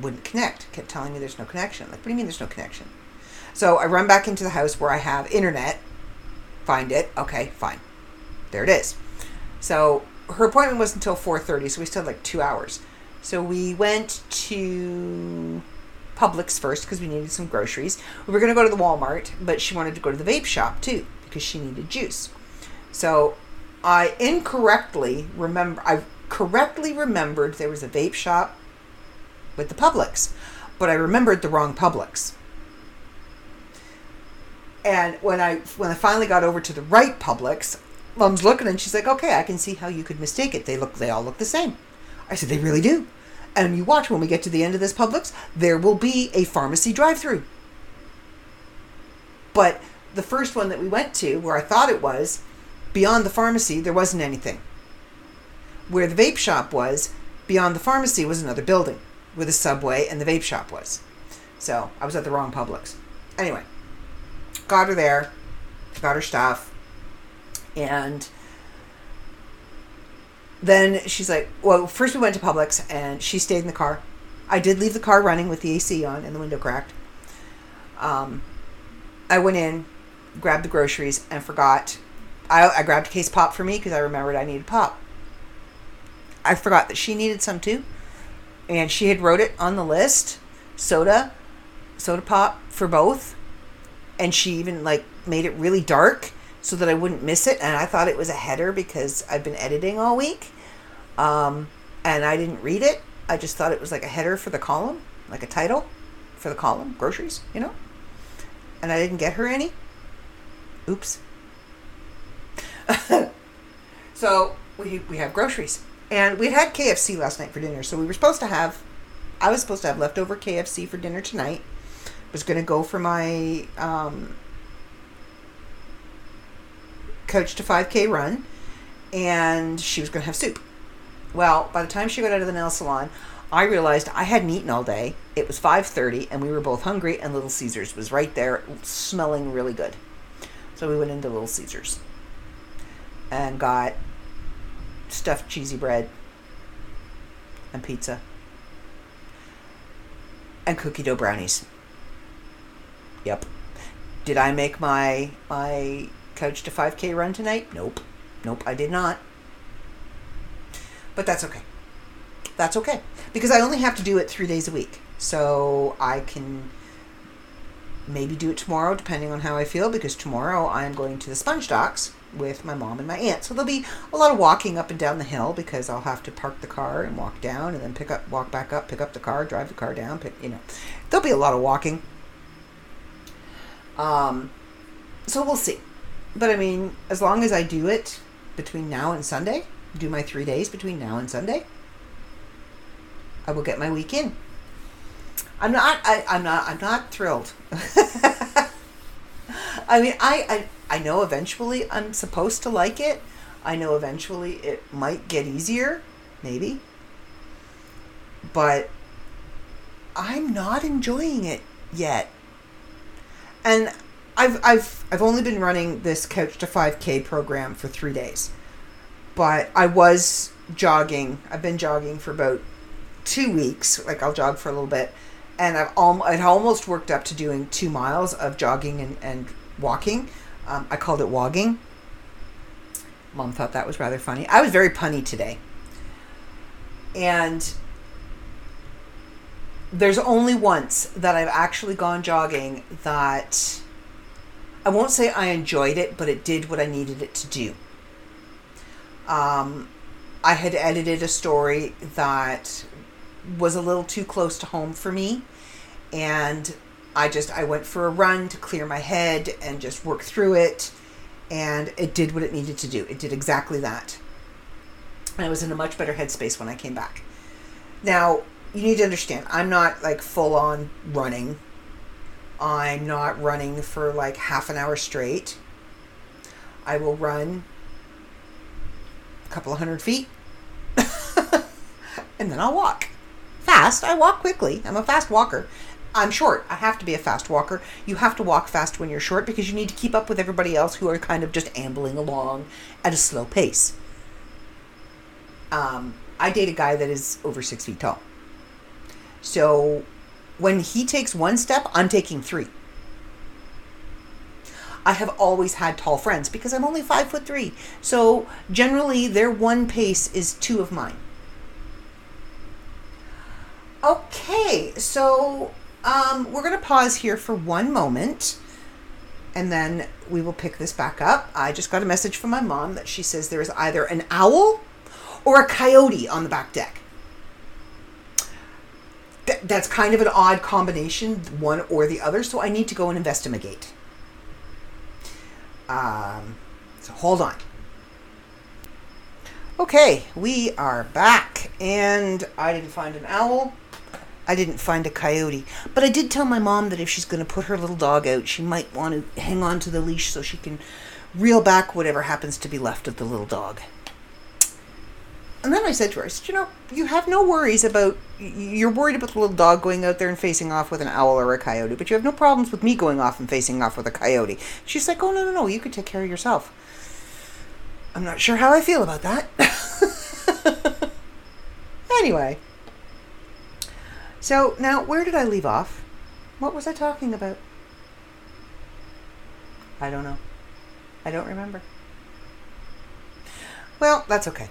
wouldn't connect. Kept telling me there's no connection. Like, what do you mean there's no connection? So I run back into the house where I have internet. Find it. Okay, fine. There it is. So her appointment was until 4:30, so we still had like two hours. So we went to Publix first because we needed some groceries. We were going to go to the Walmart, but she wanted to go to the vape shop too because she needed juice. So I incorrectly remember I correctly remembered there was a vape shop with the Publix, but I remembered the wrong Publix. And when I when I finally got over to the right Publix, Mom's looking and she's like, "Okay, I can see how you could mistake it. They look they all look the same." I said, "They really do." And you watch when we get to the end of this Publix, there will be a pharmacy drive-through. But the first one that we went to, where I thought it was, beyond the pharmacy, there wasn't anything. Where the vape shop was, beyond the pharmacy was another building where the subway and the vape shop was. So I was at the wrong Publix. Anyway, got her there, got her stuff, and then she's like, well, first we went to Publix and she stayed in the car. I did leave the car running with the AC on and the window cracked. Um, I went in, grabbed the groceries, and forgot. I, I grabbed a case pop for me because I remembered I needed pop. I forgot that she needed some too, and she had wrote it on the list, soda, soda pop for both, and she even like made it really dark so that I wouldn't miss it. And I thought it was a header because I've been editing all week, um, and I didn't read it. I just thought it was like a header for the column, like a title for the column, groceries, you know. And I didn't get her any. Oops. so we we have groceries, and we had KFC last night for dinner. So we were supposed to have, I was supposed to have leftover KFC for dinner tonight. Was going to go for my um, Couch to 5K run, and she was going to have soup. Well, by the time she got out of the nail salon, I realized I hadn't eaten all day. It was 5:30 and we were both hungry and Little Caesars was right there smelling really good. So we went into Little Caesars and got stuffed cheesy bread and pizza and cookie dough brownies. Yep. Did I make my my Couch to 5K run tonight? Nope. Nope, I did not. But that's okay. That's okay. Because I only have to do it 3 days a week. So I can maybe do it tomorrow depending on how I feel because tomorrow I am going to the sponge docks with my mom and my aunt. So there'll be a lot of walking up and down the hill because I'll have to park the car and walk down and then pick up walk back up, pick up the car, drive the car down, pick, you know. There'll be a lot of walking. Um so we'll see. But I mean, as long as I do it between now and Sunday, do my 3 days between now and Sunday, I will get my week in. I'm not. I, I'm not. I'm not thrilled. I mean, I, I I know eventually I'm supposed to like it. I know eventually it might get easier, maybe. But I'm not enjoying it yet. And I've I've I've only been running this Couch to 5K program for 3 days. But I was jogging. I've been jogging for about 2 weeks. Like I'll jog for a little bit and I've al- I'd almost worked up to doing 2 miles of jogging and and walking. Um, I called it wogging. Mom thought that was rather funny. I was very punny today. And there's only once that I've actually gone jogging that I won't say I enjoyed it, but it did what I needed it to do. Um, I had edited a story that was a little too close to home for me, and I just I went for a run to clear my head and just work through it, and it did what it needed to do. It did exactly that. I was in a much better headspace when I came back. Now, you need to understand, I'm not like full on running. I'm not running for like half an hour straight. I will run a couple of hundred feet and then I'll walk. Fast, I walk quickly. I'm a fast walker. I'm short. I have to be a fast walker. You have to walk fast when you're short because you need to keep up with everybody else who are kind of just ambling along at a slow pace. Um, I date a guy that is over six feet tall. So when he takes one step, I'm taking three. I have always had tall friends because I'm only five foot three. So generally, their one pace is two of mine. Okay, so um, we're going to pause here for one moment and then we will pick this back up. I just got a message from my mom that she says there is either an owl or a coyote on the back deck. Th- that's kind of an odd combination, one or the other, so I need to go and investigate. Um, so hold on. Okay, we are back, and I didn't find an owl, I didn't find a coyote. But I did tell my mom that if she's going to put her little dog out, she might want to hang on to the leash so she can reel back whatever happens to be left of the little dog. And then I said to her, I said, you know, you have no worries about, you're worried about the little dog going out there and facing off with an owl or a coyote, but you have no problems with me going off and facing off with a coyote. She's like, oh, no, no, no, you could take care of yourself. I'm not sure how I feel about that. anyway. So now, where did I leave off? What was I talking about? I don't know. I don't remember. Well, that's okay.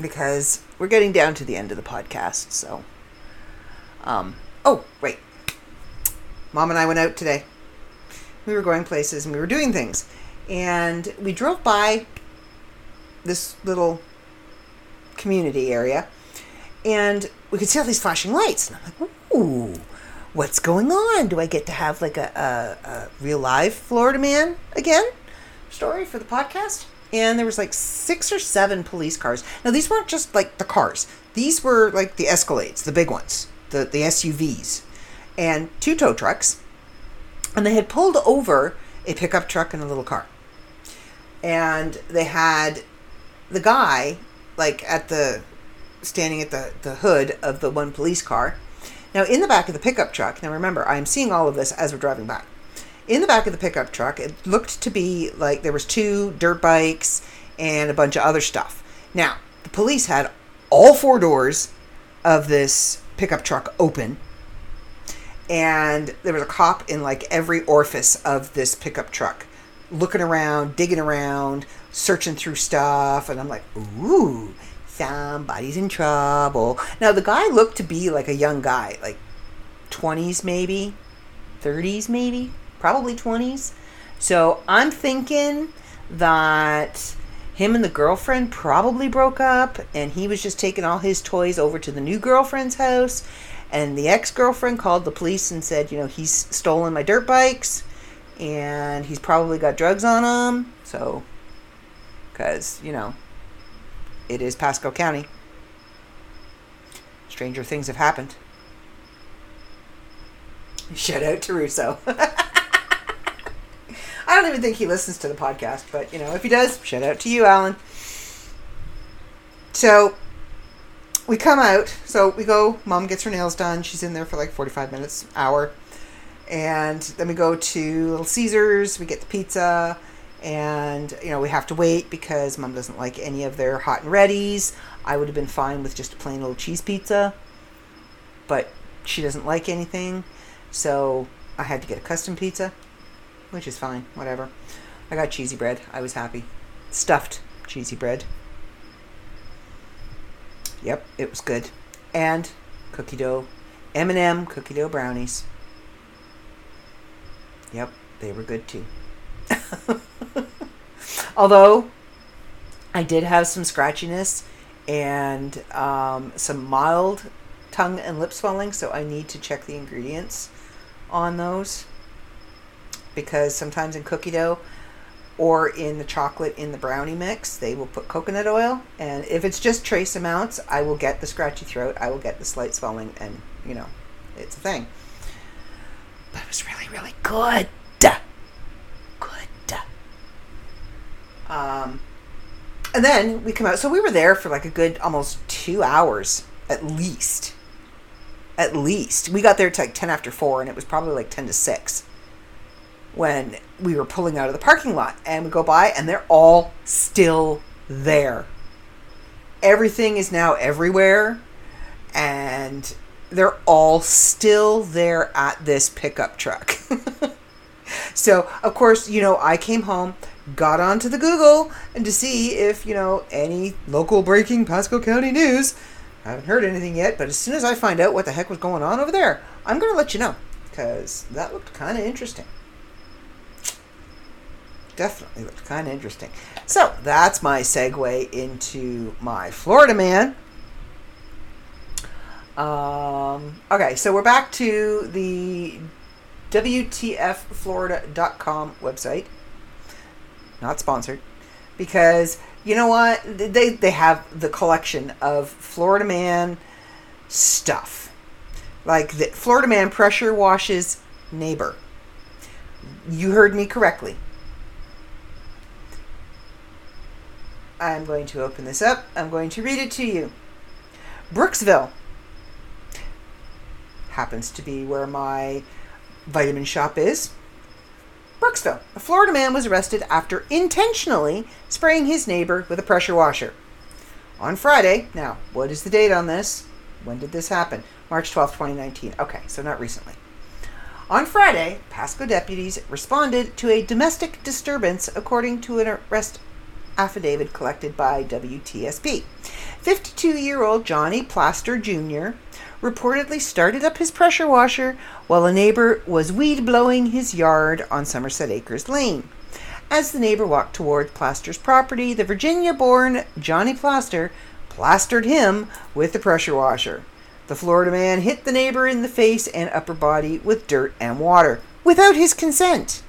Because we're getting down to the end of the podcast, so. Um, oh, wait. Mom and I went out today. We were going places and we were doing things. And we drove by this little community area and we could see all these flashing lights. And I'm like, ooh, what's going on? Do I get to have like a, a, a real live Florida man again story for the podcast? And there was like six or seven police cars. Now these weren't just like the cars; these were like the Escalades, the big ones, the the SUVs, and two tow trucks. And they had pulled over a pickup truck and a little car. And they had the guy like at the standing at the, the hood of the one police car. Now, in the back of the pickup truck, now remember, I'm seeing all of this as we're driving back. In the back of the pickup truck, it looked to be like there was two dirt bikes and a bunch of other stuff. Now, the police had all four doors of this pickup truck open, and there was a cop in like every orifice of this pickup truck, looking around, digging around, searching through stuff, and I'm like, ooh, somebody's in trouble. Now the guy looked to be like a young guy, like 20s maybe, 30s maybe, probably 20s. So I'm thinking that him and the girlfriend probably broke up and he was just taking all his toys over to the new girlfriend's house and the ex-girlfriend called the police and said, you know, he's stolen my dirt bikes and he's probably got drugs on him. So cuz, you know, it is Pasco County. Stranger things have happened. Shout out to Russo. Don't even think he listens to the podcast, but you know, if he does, shout out to you, Alan. So we come out. So we go. Mom gets her nails done. She's in there for like forty-five minutes, hour, and then we go to Little Caesars. We get the pizza and you know we have to wait because mom doesn't like any of their hot and readies i would have been fine with just a plain old cheese pizza but she doesn't like anything so i had to get a custom pizza which is fine whatever. I got cheesy bread. I was happy. Stuffed cheesy bread. Yep it was good. And cookie dough. M&m cookie dough brownies. Yep they were good too. Although I did have some scratchiness and um, some mild tongue and lip swelling, so I need to check the ingredients on those because sometimes in cookie dough or in the chocolate in the brownie mix, they will put coconut oil. And if it's just trace amounts, I will get the scratchy throat, I will get the slight swelling, and you know, it's a thing. But it was really, really good. Good. Um, and then we come out. So we were there for like a good almost two hours at least. At least. We got there to like 10 after 4, and it was probably like 10 to 6 when we were pulling out of the parking lot. And we go by, and they're all still there. Everything is now everywhere, and they're all still there at this pickup truck. so, of course, you know, I came home got onto the Google and to see if, you know, any local breaking Pasco County news. I haven't heard anything yet, but as soon as I find out what the heck was going on over there, I'm going to let you know because that looked kind of interesting. Definitely looked kind of interesting. So that's my segue into my Florida man. Um, okay, so we're back to the WTFFlorida.com website not sponsored, because you know what? They they have the collection of Florida Man stuff. Like the Florida man pressure washes neighbor. You heard me correctly. I'm going to open this up. I'm going to read it to you. Brooksville happens to be where my vitamin shop is. Brooksville. A Florida man was arrested after intentionally spraying his neighbor with a pressure washer. On Friday, now, what is the date on this? When did this happen? March 12, 2019. Okay, so not recently. On Friday, Pasco deputies responded to a domestic disturbance according to an arrest affidavit collected by WTSP. 52 year old Johnny Plaster Jr. reportedly started up his pressure washer while a neighbor was weed blowing his yard on Somerset Acres Lane. As the neighbor walked toward Plaster's property, the Virginia born Johnny Plaster plastered him with the pressure washer. The Florida man hit the neighbor in the face and upper body with dirt and water without his consent.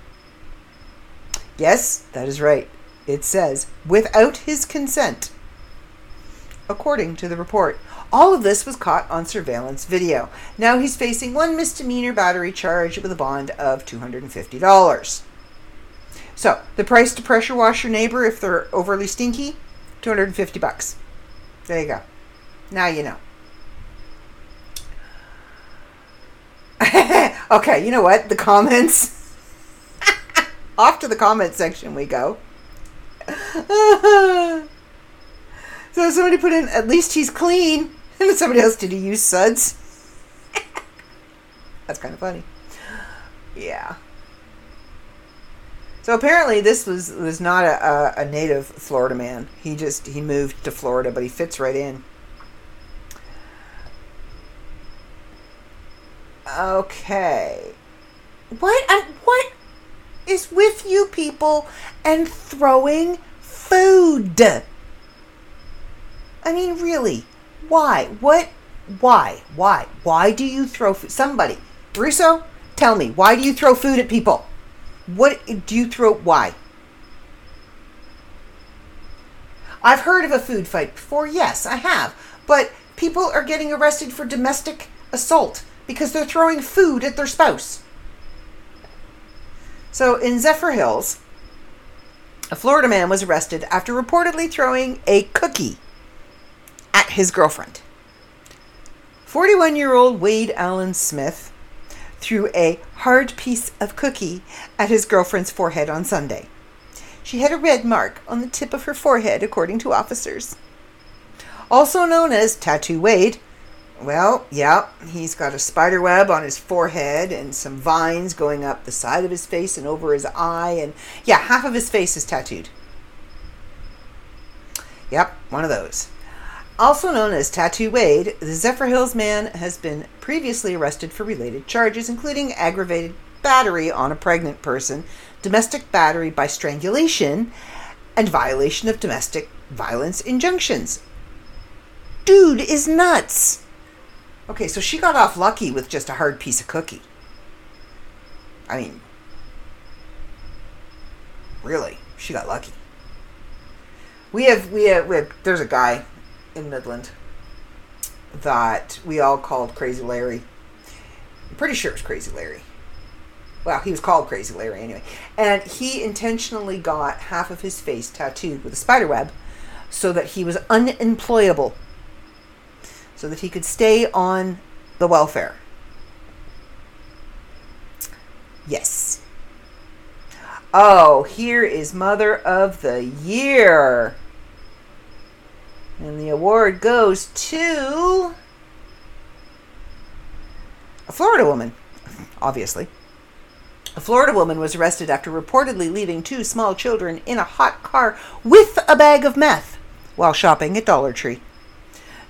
Yes, that is right. It says without his consent. According to the report, all of this was caught on surveillance video. Now he's facing one misdemeanor battery charge with a bond of $250. So, the price to pressure wash your neighbor if they're overly stinky, 250 bucks. There you go. Now you know. okay, you know what? The comments. Off to the comment section we go. so somebody put in, at least he's clean. And somebody else, did he use suds? That's kind of funny. Yeah. So apparently this was was not a, a, native Florida man. He just he moved to Florida, but he fits right in. Okay. What uh, what is with you people and throwing food? I mean, really? Why? What? Why? Why? Why do you throw food? Somebody, Russo, tell me. Why do you throw food at people? What do you throw? Why? I've heard of a food fight before. Yes, I have. But people are getting arrested for domestic assault because they're throwing food at their spouse. So in Zephyrhills, a Florida man was arrested after reportedly throwing a cookie at his girlfriend. 41 year old Wade Allen Smith threw a hard piece of cookie at his girlfriend's forehead on Sunday. She had a red mark on the tip of her forehead, according to officers. Also known as Tattoo Wade, well, yeah, he's got a spider web on his forehead and some vines going up the side of his face and over his eye, and yeah, half of his face is tattooed. Yep, one of those. Also known as Tattoo Wade, the Zephyrhills man has been previously arrested for related charges, including aggravated battery on a pregnant person, domestic battery by strangulation, and violation of domestic violence injunctions. Dude is nuts! Okay, so she got off lucky with just a hard piece of cookie. I mean, really, she got lucky. We have, we have, we have there's a guy in Midland that we all called Crazy Larry. I'm pretty sure it's Crazy Larry. Well, he was called Crazy Larry anyway. And he intentionally got half of his face tattooed with a spider web so that he was unemployable so that he could stay on the welfare. Yes. Oh, here is Mother of the Year. And the award goes to a Florida woman, obviously. A Florida woman was arrested after reportedly leaving two small children in a hot car with a bag of meth while shopping at Dollar Tree.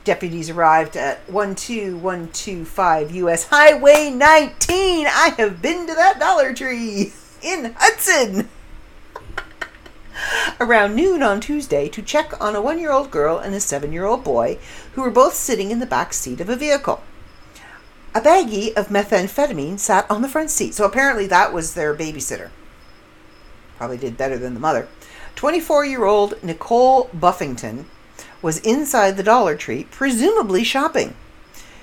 Deputies arrived at 12125 US Highway 19. I have been to that Dollar Tree in Hudson around noon on Tuesday to check on a one year old girl and a seven year old boy who were both sitting in the back seat of a vehicle. A baggie of methamphetamine sat on the front seat, so apparently that was their babysitter. Probably did better than the mother. 24 year old Nicole Buffington was inside the Dollar Tree, presumably shopping.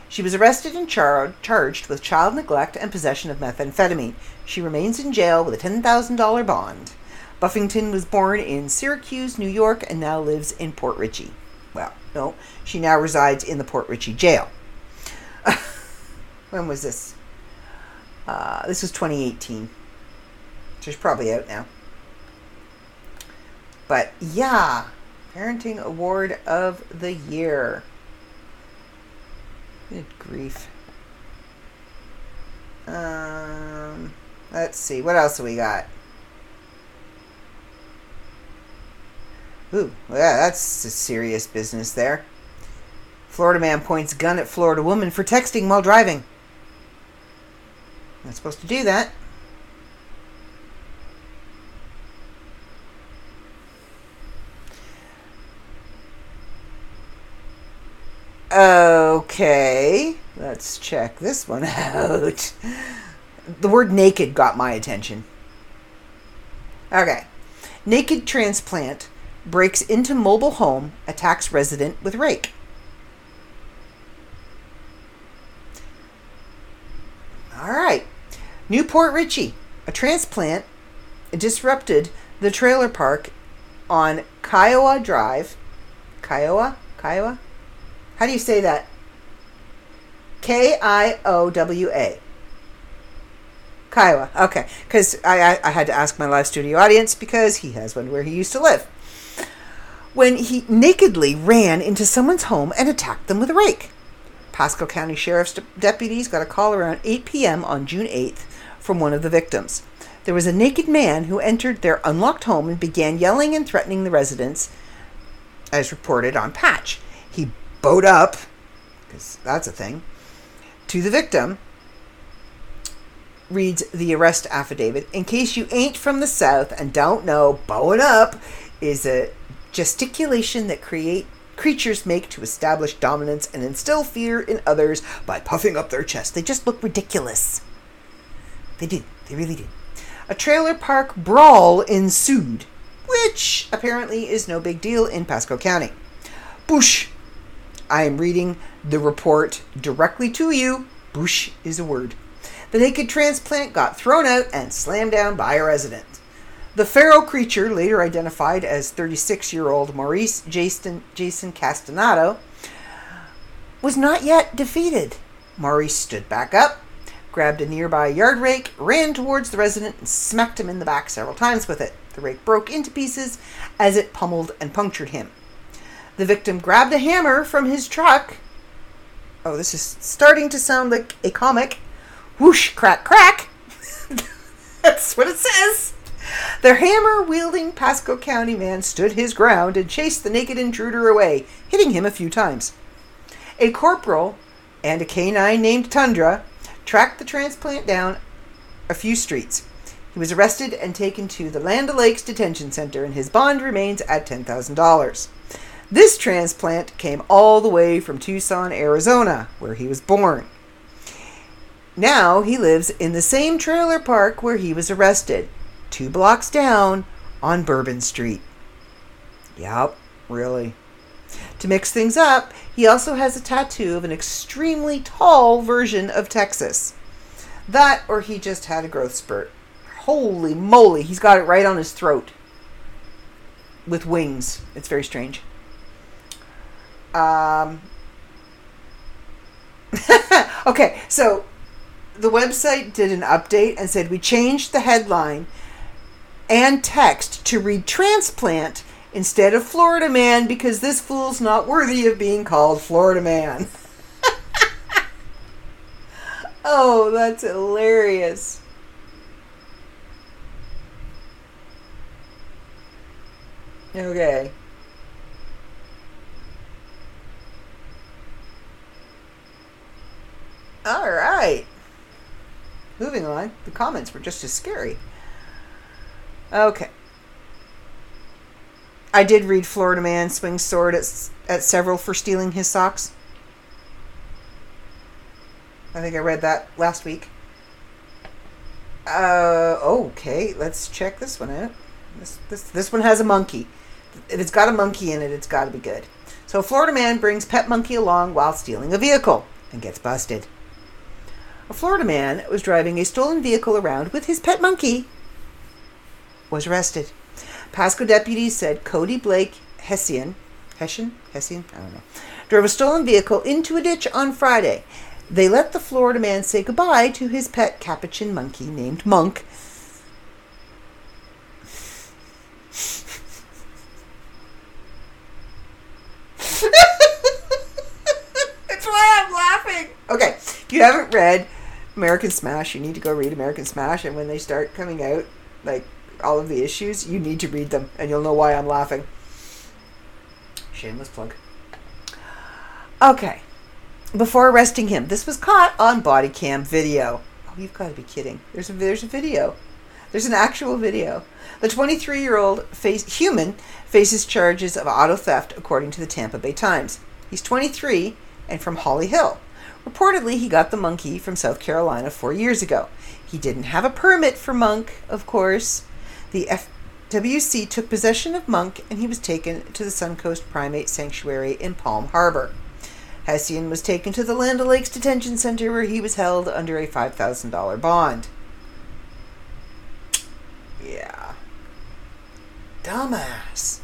She was arrested and char- charged with child neglect and possession of methamphetamine. She remains in jail with a $10,000 bond. Buffington was born in Syracuse, New York, and now lives in Port Richey. Well, no, she now resides in the Port Richey jail. when was this? Uh, this was 2018. She's probably out now. But yeah, Parenting Award of the Year. Good grief. Um, let's see. What else we got? Ooh, yeah, that's serious business there. Florida man points gun at Florida woman for texting while driving. Not supposed to do that. Okay, let's check this one out. The word naked got my attention. Okay. Naked transplant breaks into mobile home, attacks resident with rake. All right. New Port Richey, a transplant disrupted the trailer park on Kiowa Drive. Kiowa? Kiowa? How do you say that? K I O W A. Kiowa. Okay. Because I, I, I had to ask my live studio audience because he has one where he used to live when he nakedly ran into someone's home and attacked them with a rake. Pasco County Sheriff's de- deputies got a call around 8 p.m. on June 8th from one of the victims. There was a naked man who entered their unlocked home and began yelling and threatening the residents, as reported on Patch. Bowed up, because that's a thing, to the victim, reads the arrest affidavit. In case you ain't from the South and don't know, bowing up is a gesticulation that create creatures make to establish dominance and instill fear in others by puffing up their chest. They just look ridiculous. They do. They really do. A trailer park brawl ensued, which apparently is no big deal in Pasco County. Bush. I am reading the report directly to you. Bush is a word. The naked transplant got thrown out and slammed down by a resident. The feral creature, later identified as 36 year old Maurice Jason, Jason Castanado, was not yet defeated. Maurice stood back up, grabbed a nearby yard rake, ran towards the resident, and smacked him in the back several times with it. The rake broke into pieces as it pummeled and punctured him. The victim grabbed a hammer from his truck. Oh, this is starting to sound like a comic. Whoosh, crack, crack. That's what it says. The hammer wielding Pasco County man stood his ground and chased the naked intruder away, hitting him a few times. A corporal and a canine named Tundra tracked the transplant down a few streets. He was arrested and taken to the Land O'Lakes Detention Center, and his bond remains at $10,000. This transplant came all the way from Tucson, Arizona, where he was born. Now he lives in the same trailer park where he was arrested, two blocks down on Bourbon Street. Yup, really. To mix things up, he also has a tattoo of an extremely tall version of Texas. That, or he just had a growth spurt. Holy moly, he's got it right on his throat. With wings. It's very strange. Um, okay, so the website did an update and said we changed the headline and text to read transplant instead of Florida man because this fool's not worthy of being called Florida man. oh, that's hilarious. Okay. All right. Moving on. The comments were just as scary. Okay. I did read Florida Man swings sword at, at several for stealing his socks. I think I read that last week. Uh, okay, let's check this one out. This, this, this one has a monkey. If it's got a monkey in it, it's got to be good. So, Florida man brings pet monkey along while stealing a vehicle. and gets busted. A Florida man was driving a stolen vehicle around with his pet monkey was arrested. Pasco deputies said Cody Blake Hessian, Hessian, Hessian, I don't know, drove a stolen vehicle into a ditch on Friday. They let the Florida man say goodbye to his pet capuchin monkey named Monk. That's why I'm laughing. Okay, if you haven't read American Smash, you need to go read American Smash, and when they start coming out, like all of the issues, you need to read them, and you'll know why I'm laughing. Shameless plug. Okay. Before arresting him, this was caught on body cam video. Oh, you've got to be kidding. There's a there's a video. There's an actual video. The 23-year-old face human faces charges of auto theft according to the Tampa Bay Times. He's 23 and from Holly Hill. Reportedly, he got the monkey from South Carolina 4 years ago. He didn't have a permit for Monk, of course. The FWC took possession of Monk and he was taken to the Suncoast Primate Sanctuary in Palm Harbor. Hessian was taken to the Land O'Lakes Detention Center where he was held under a $5,000 bond. Yeah. Dumbass.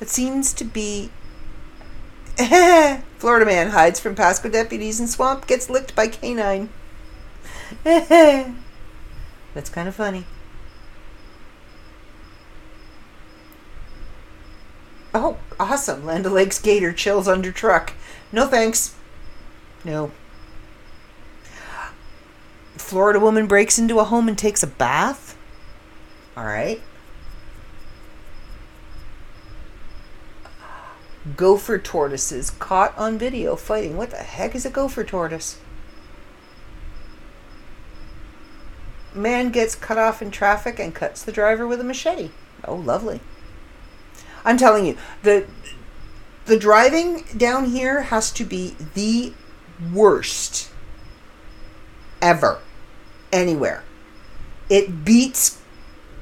It seems to be. Florida man hides from Pasco deputies in swamp, gets licked by canine. That's kind of funny. Oh, awesome. Land O'Lakes Gator chills under truck. No thanks. No. Florida woman breaks into a home and takes a bath? All right. Gopher tortoises caught on video fighting. What the heck is a gopher tortoise? Man gets cut off in traffic and cuts the driver with a machete. Oh, lovely. I'm telling you, the the driving down here has to be the worst ever anywhere. It beats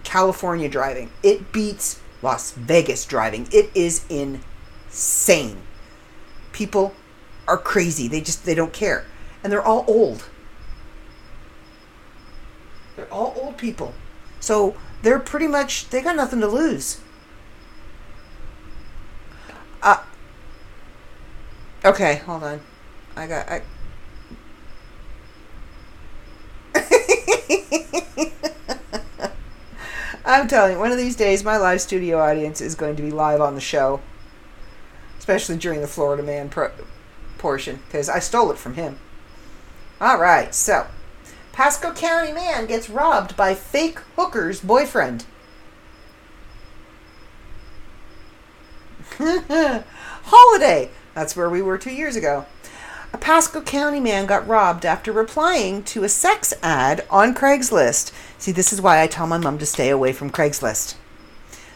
California driving. It beats Las Vegas driving. It is insane. People are crazy. They just they don't care. And they're all old. They're all old people. So they're pretty much they got nothing to lose. Uh, okay, hold on. I got. I... I'm telling you, one of these days, my live studio audience is going to be live on the show, especially during the Florida Man pro- portion, because I stole it from him. All right, so Pasco County man gets robbed by fake hooker's boyfriend. Holiday. That's where we were two years ago. A Pasco County man got robbed after replying to a sex ad on Craigslist. See, this is why I tell my mom to stay away from Craigslist.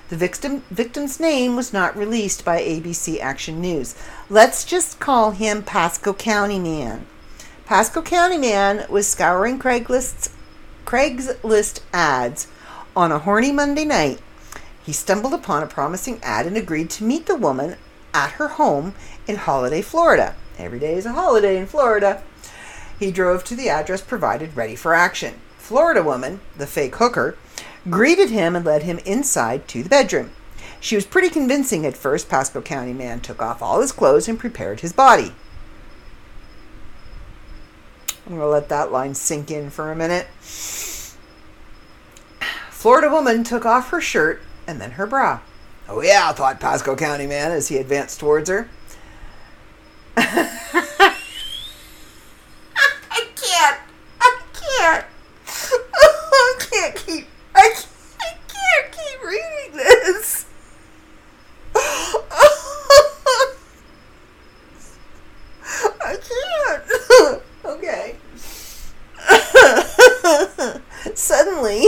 The victim, victim's name was not released by ABC Action News. Let's just call him Pasco County Man. Pasco County Man was scouring Craigslist's Craigslist ads on a horny Monday night he stumbled upon a promising ad and agreed to meet the woman at her home in Holiday, Florida. Every day is a holiday in Florida. He drove to the address provided, ready for action. Florida woman, the fake hooker, greeted him and led him inside to the bedroom. She was pretty convincing at first. Pasco County man took off all his clothes and prepared his body. I'm going to let that line sink in for a minute. Florida woman took off her shirt and then her bra. Oh, yeah, thought Pasco County man as he advanced towards her. I can't. I can't. I can't keep. I can't, I can't keep reading this. I can't. okay. Suddenly.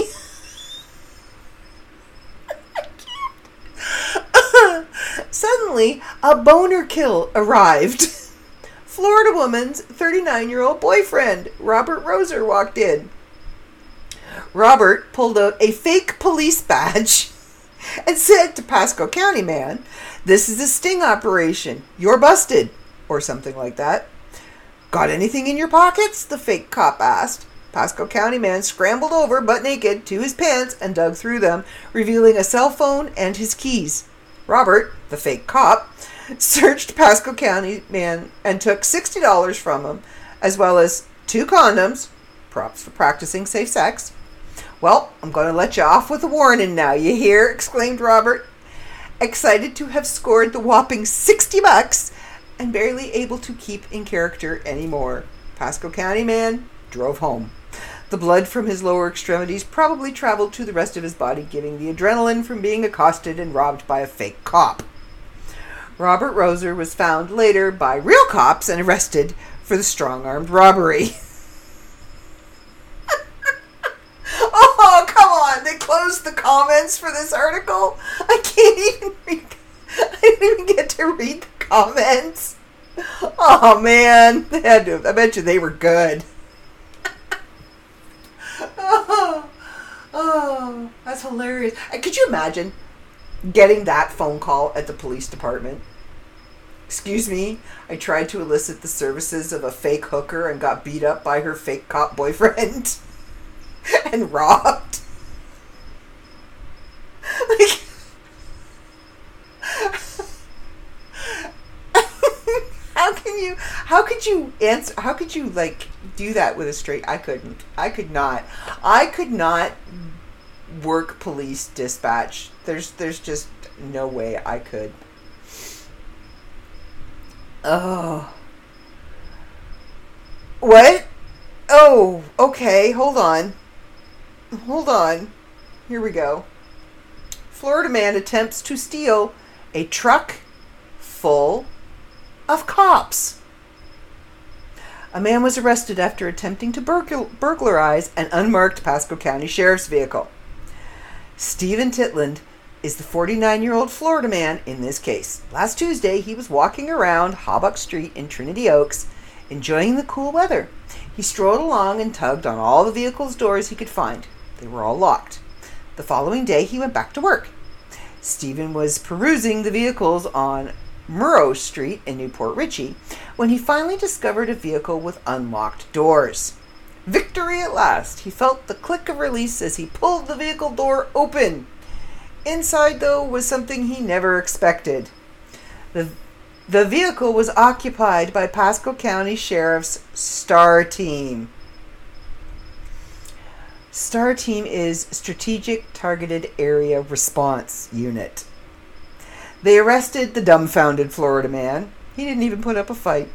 Suddenly, a boner kill arrived. Florida woman's 39 year old boyfriend, Robert Roser, walked in. Robert pulled out a fake police badge and said to Pasco County man, This is a sting operation. You're busted. Or something like that. Got anything in your pockets? The fake cop asked. Pasco County man scrambled over, butt naked, to his pants and dug through them, revealing a cell phone and his keys. Robert, the fake cop, searched Pasco County man and took $60 from him, as well as two condoms, props for practicing safe sex. Well, I'm going to let you off with a warning now, you hear? exclaimed Robert, excited to have scored the whopping 60 bucks and barely able to keep in character anymore. Pasco County man drove home. The blood from his lower extremities probably traveled to the rest of his body, giving the adrenaline from being accosted and robbed by a fake cop. Robert Roser was found later by real cops and arrested for the strong armed robbery. oh, come on. The comments for this article. I can't even read. I didn't even get to read the comments. Oh, man. They had to, I bet you they were good. oh, oh, that's hilarious. Uh, Could you imagine getting that phone call at the police department? Excuse me, I tried to elicit the services of a fake hooker and got beat up by her fake cop boyfriend and robbed. Like, how can you how could you answer how could you like do that with a straight I couldn't. I could not. I could not work police dispatch. There's there's just no way I could. Oh. What? Oh, okay. Hold on. Hold on. Here we go. Florida man attempts to steal a truck full of cops. A man was arrested after attempting to burgl- burglarize an unmarked Pasco County Sheriff's vehicle. Stephen Titland is the 49 year old Florida man in this case. Last Tuesday, he was walking around Hawbuck Street in Trinity Oaks, enjoying the cool weather. He strolled along and tugged on all the vehicle's doors he could find. They were all locked. The following day, he went back to work. Stephen was perusing the vehicles on Murrow Street in New Port Richey when he finally discovered a vehicle with unlocked doors. Victory at last! He felt the click of release as he pulled the vehicle door open. Inside, though, was something he never expected. The, the vehicle was occupied by Pasco County Sheriff's STAR Team. STAR Team is Strategic Targeted Area Response Unit. They arrested the dumbfounded Florida man. He didn't even put up a fight.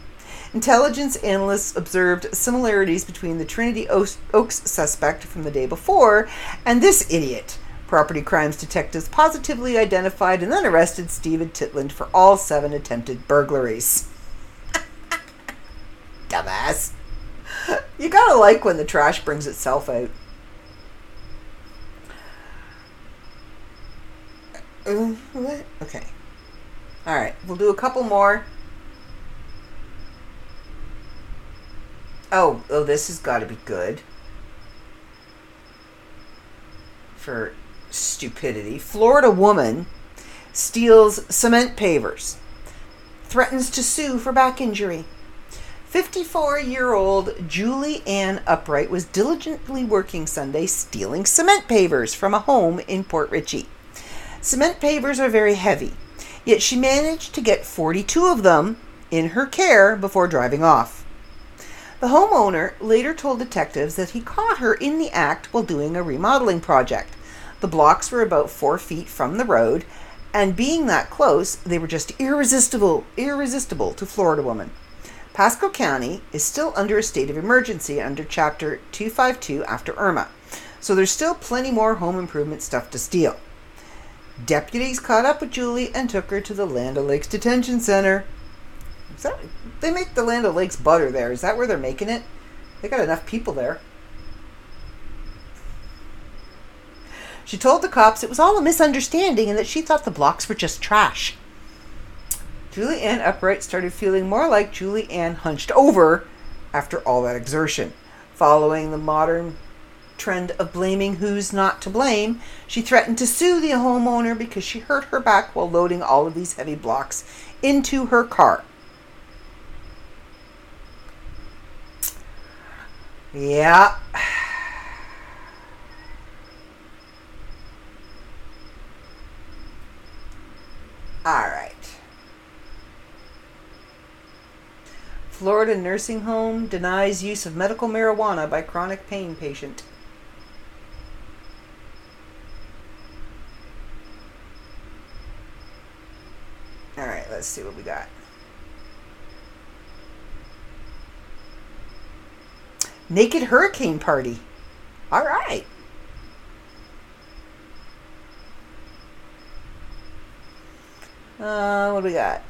Intelligence analysts observed similarities between the Trinity Oaks suspect from the day before and this idiot. Property crimes detectives positively identified and then arrested Stephen Titland for all seven attempted burglaries. Dumbass. You gotta like when the trash brings itself out. Mm, what? Okay. Alright, we'll do a couple more. Oh, oh, this has got to be good. For stupidity. Florida woman steals cement pavers, threatens to sue for back injury. 54 year old Julie Ann Upright was diligently working Sunday stealing cement pavers from a home in Port Richey. Cement pavers are very heavy, yet she managed to get 42 of them in her care before driving off. The homeowner later told detectives that he caught her in the act while doing a remodeling project. The blocks were about four feet from the road, and being that close, they were just irresistible, irresistible to Florida woman. Pasco County is still under a state of emergency under Chapter 252 after Irma, so there's still plenty more home improvement stuff to steal. Deputies caught up with Julie and took her to the Land O'Lakes Detention Center. Is that they make the Land O'Lakes butter there? Is that where they're making it? They got enough people there. She told the cops it was all a misunderstanding and that she thought the blocks were just trash. Julie Ann Upright started feeling more like Julie Ann hunched over after all that exertion. Following the modern trend of blaming who's not to blame, she threatened to sue the homeowner because she hurt her back while loading all of these heavy blocks into her car. Yeah. All right. Florida nursing home denies use of medical marijuana by chronic pain patient. All right, let's see what we got. Naked hurricane party. All right. Uh, what do we got?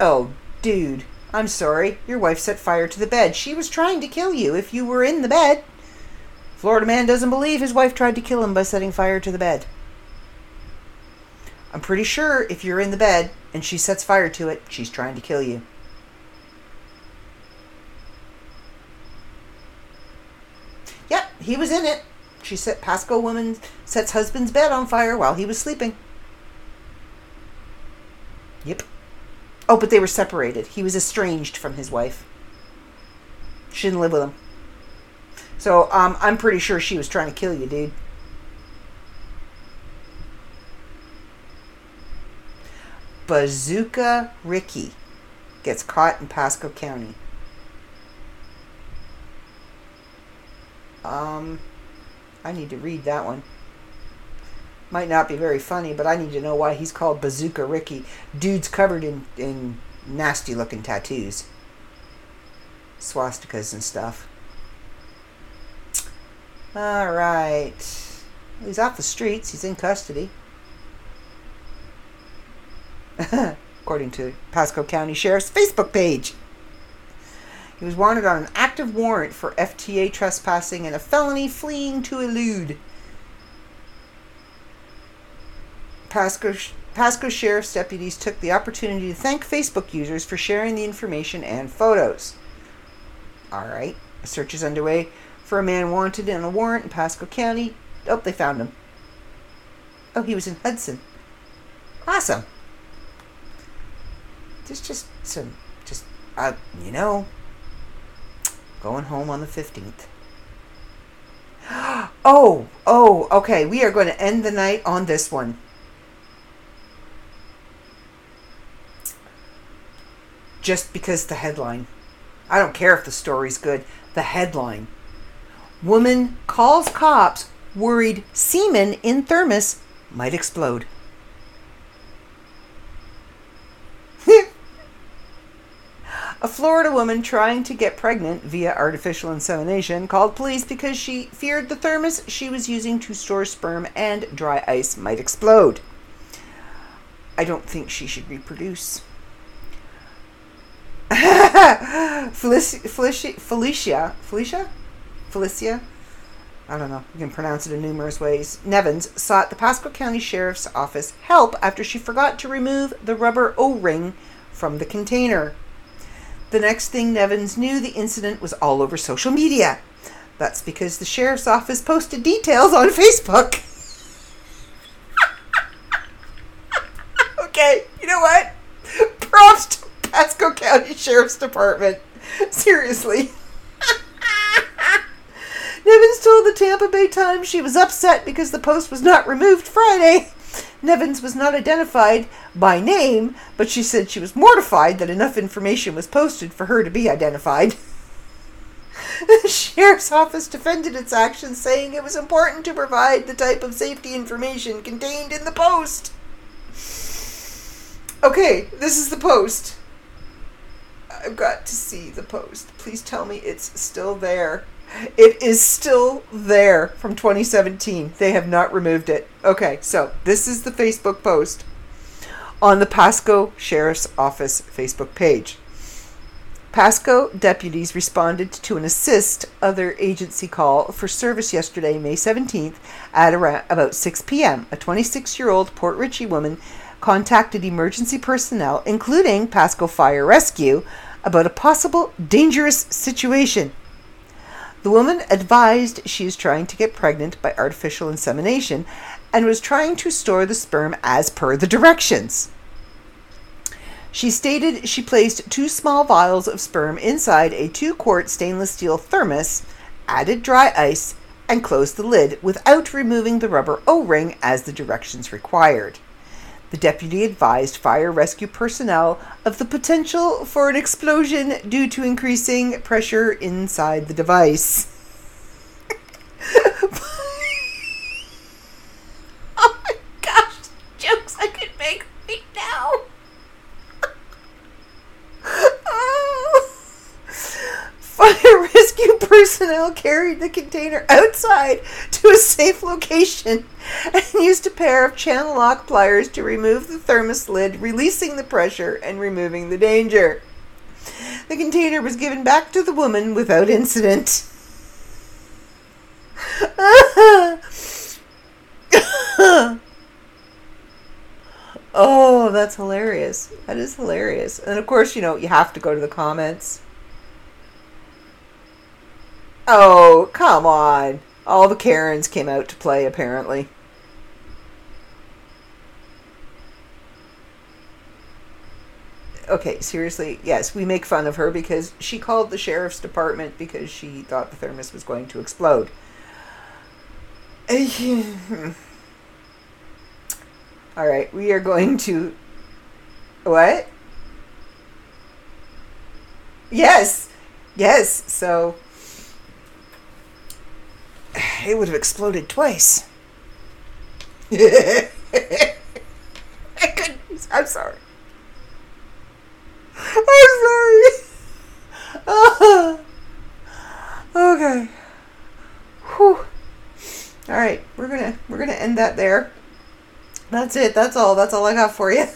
Oh, dude. I'm sorry. Your wife set fire to the bed. She was trying to kill you if you were in the bed. Florida man doesn't believe his wife tried to kill him by setting fire to the bed. I'm pretty sure if you're in the bed and she sets fire to it, she's trying to kill you. Yep, he was in it. She set Pasco woman sets husband's bed on fire while he was sleeping. Yep. Oh, but they were separated. He was estranged from his wife. She didn't live with him. So um, I'm pretty sure she was trying to kill you, dude. Bazooka Ricky gets caught in Pasco County. Um, I need to read that one. Might not be very funny, but I need to know why he's called Bazooka Ricky. Dude's covered in, in nasty looking tattoos, swastikas and stuff. All right. He's off the streets. He's in custody. According to Pasco County Sheriff's Facebook page. He was wanted on an active warrant for FTA trespassing and a felony fleeing to elude. Pasco, Pasco Sheriff's deputies took the opportunity to thank Facebook users for sharing the information and photos. All right, a search is underway for a man wanted in a warrant in Pasco County. Oh, they found him. Oh, he was in Hudson. Awesome. There's just some, just, uh, you know, going home on the 15th. Oh, oh, okay. We are going to end the night on this one. Just because the headline. I don't care if the story's good. The headline. Woman calls cops worried semen in thermos might explode. A Florida woman trying to get pregnant via artificial insemination called police because she feared the thermos she was using to store sperm and dry ice might explode. I don't think she should reproduce. Felicia, Felicia, Felicia, Felicia. I don't know. You can pronounce it in numerous ways. Nevins sought the Pasco County Sheriff's Office help after she forgot to remove the rubber O-ring from the container. The next thing Nevins knew, the incident was all over social media. That's because the sheriff's office posted details on Facebook. okay, you know what? Props to Pasco County Sheriff's Department. Seriously. Nevins told the Tampa Bay Times she was upset because the post was not removed Friday. Nevins was not identified by name, but she said she was mortified that enough information was posted for her to be identified. the sheriff's office defended its actions, saying it was important to provide the type of safety information contained in the post. Okay, this is the post. I've got to see the post. Please tell me it's still there. It is still there from 2017. They have not removed it. Okay, so this is the Facebook post on the Pasco Sheriff's Office Facebook page. Pasco deputies responded to an assist other agency call for service yesterday, May 17th, at around about 6 p.m. A 26 year old Port Richey woman contacted emergency personnel, including Pasco Fire Rescue, about a possible dangerous situation. The woman advised she is trying to get pregnant by artificial insemination and was trying to store the sperm as per the directions. She stated she placed two small vials of sperm inside a two quart stainless steel thermos, added dry ice, and closed the lid without removing the rubber O ring as the directions required. The deputy advised fire rescue personnel of the potential for an explosion due to increasing pressure inside the device. oh my gosh, jokes I could make right now. Oh. Fire rescue personnel carried the container outside to a safe location and used a pair of channel lock pliers to remove the thermos lid, releasing the pressure and removing the danger. The container was given back to the woman without incident. oh, that's hilarious. That is hilarious. And of course, you know, you have to go to the comments. Oh, come on. All the Karens came out to play, apparently. Okay, seriously, yes, we make fun of her because she called the sheriff's department because she thought the thermos was going to explode. All right, we are going to. What? Yes, yes, so it would have exploded twice. I couldn't. I'm sorry. I'm sorry. Okay. Whew. All right, we're gonna we're gonna end that there. That's it. That's all. That's all I got for you.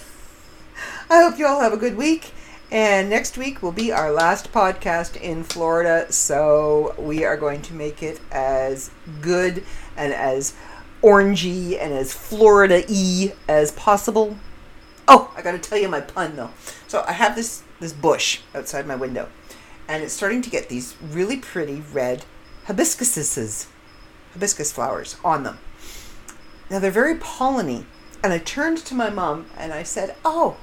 I hope you all have a good week. And next week will be our last podcast in Florida, so we are going to make it as good and as orangey and as Florida y as possible. Oh, I got to tell you my pun though. So I have this this bush outside my window, and it's starting to get these really pretty red hibiscuses, hibiscus flowers on them. Now they're very polleny, and I turned to my mom and I said, "Oh,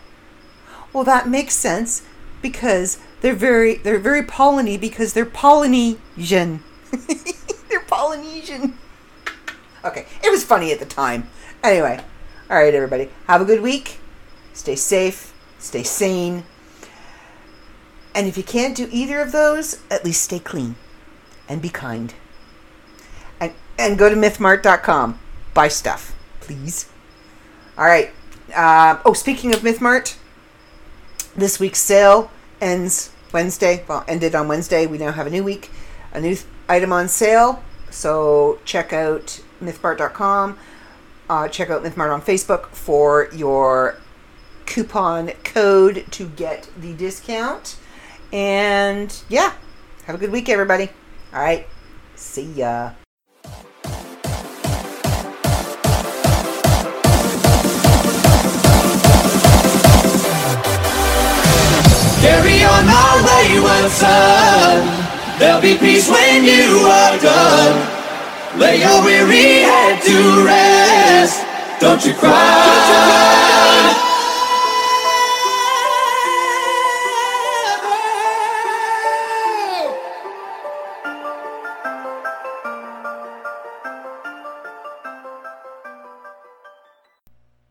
well, that makes sense because they're very they're very polleny because they're Polynesian. they're Polynesian. Okay, it was funny at the time. Anyway, all right, everybody, have a good week. Stay safe, stay sane, and if you can't do either of those, at least stay clean and be kind. And and go to mythmart.com. Buy stuff, please. All right. Uh, oh, speaking of MythMart, this week's sale ends Wednesday. Well, ended on Wednesday. We now have a new week, a new item on sale. So check out mythmart.com. Uh, check out MythMart on Facebook for your coupon code to get the discount. And yeah, have a good week, everybody. All right. See ya. Carry on my wayward son. There'll be peace when you are done. Lay your weary head to rest. Don't you cry.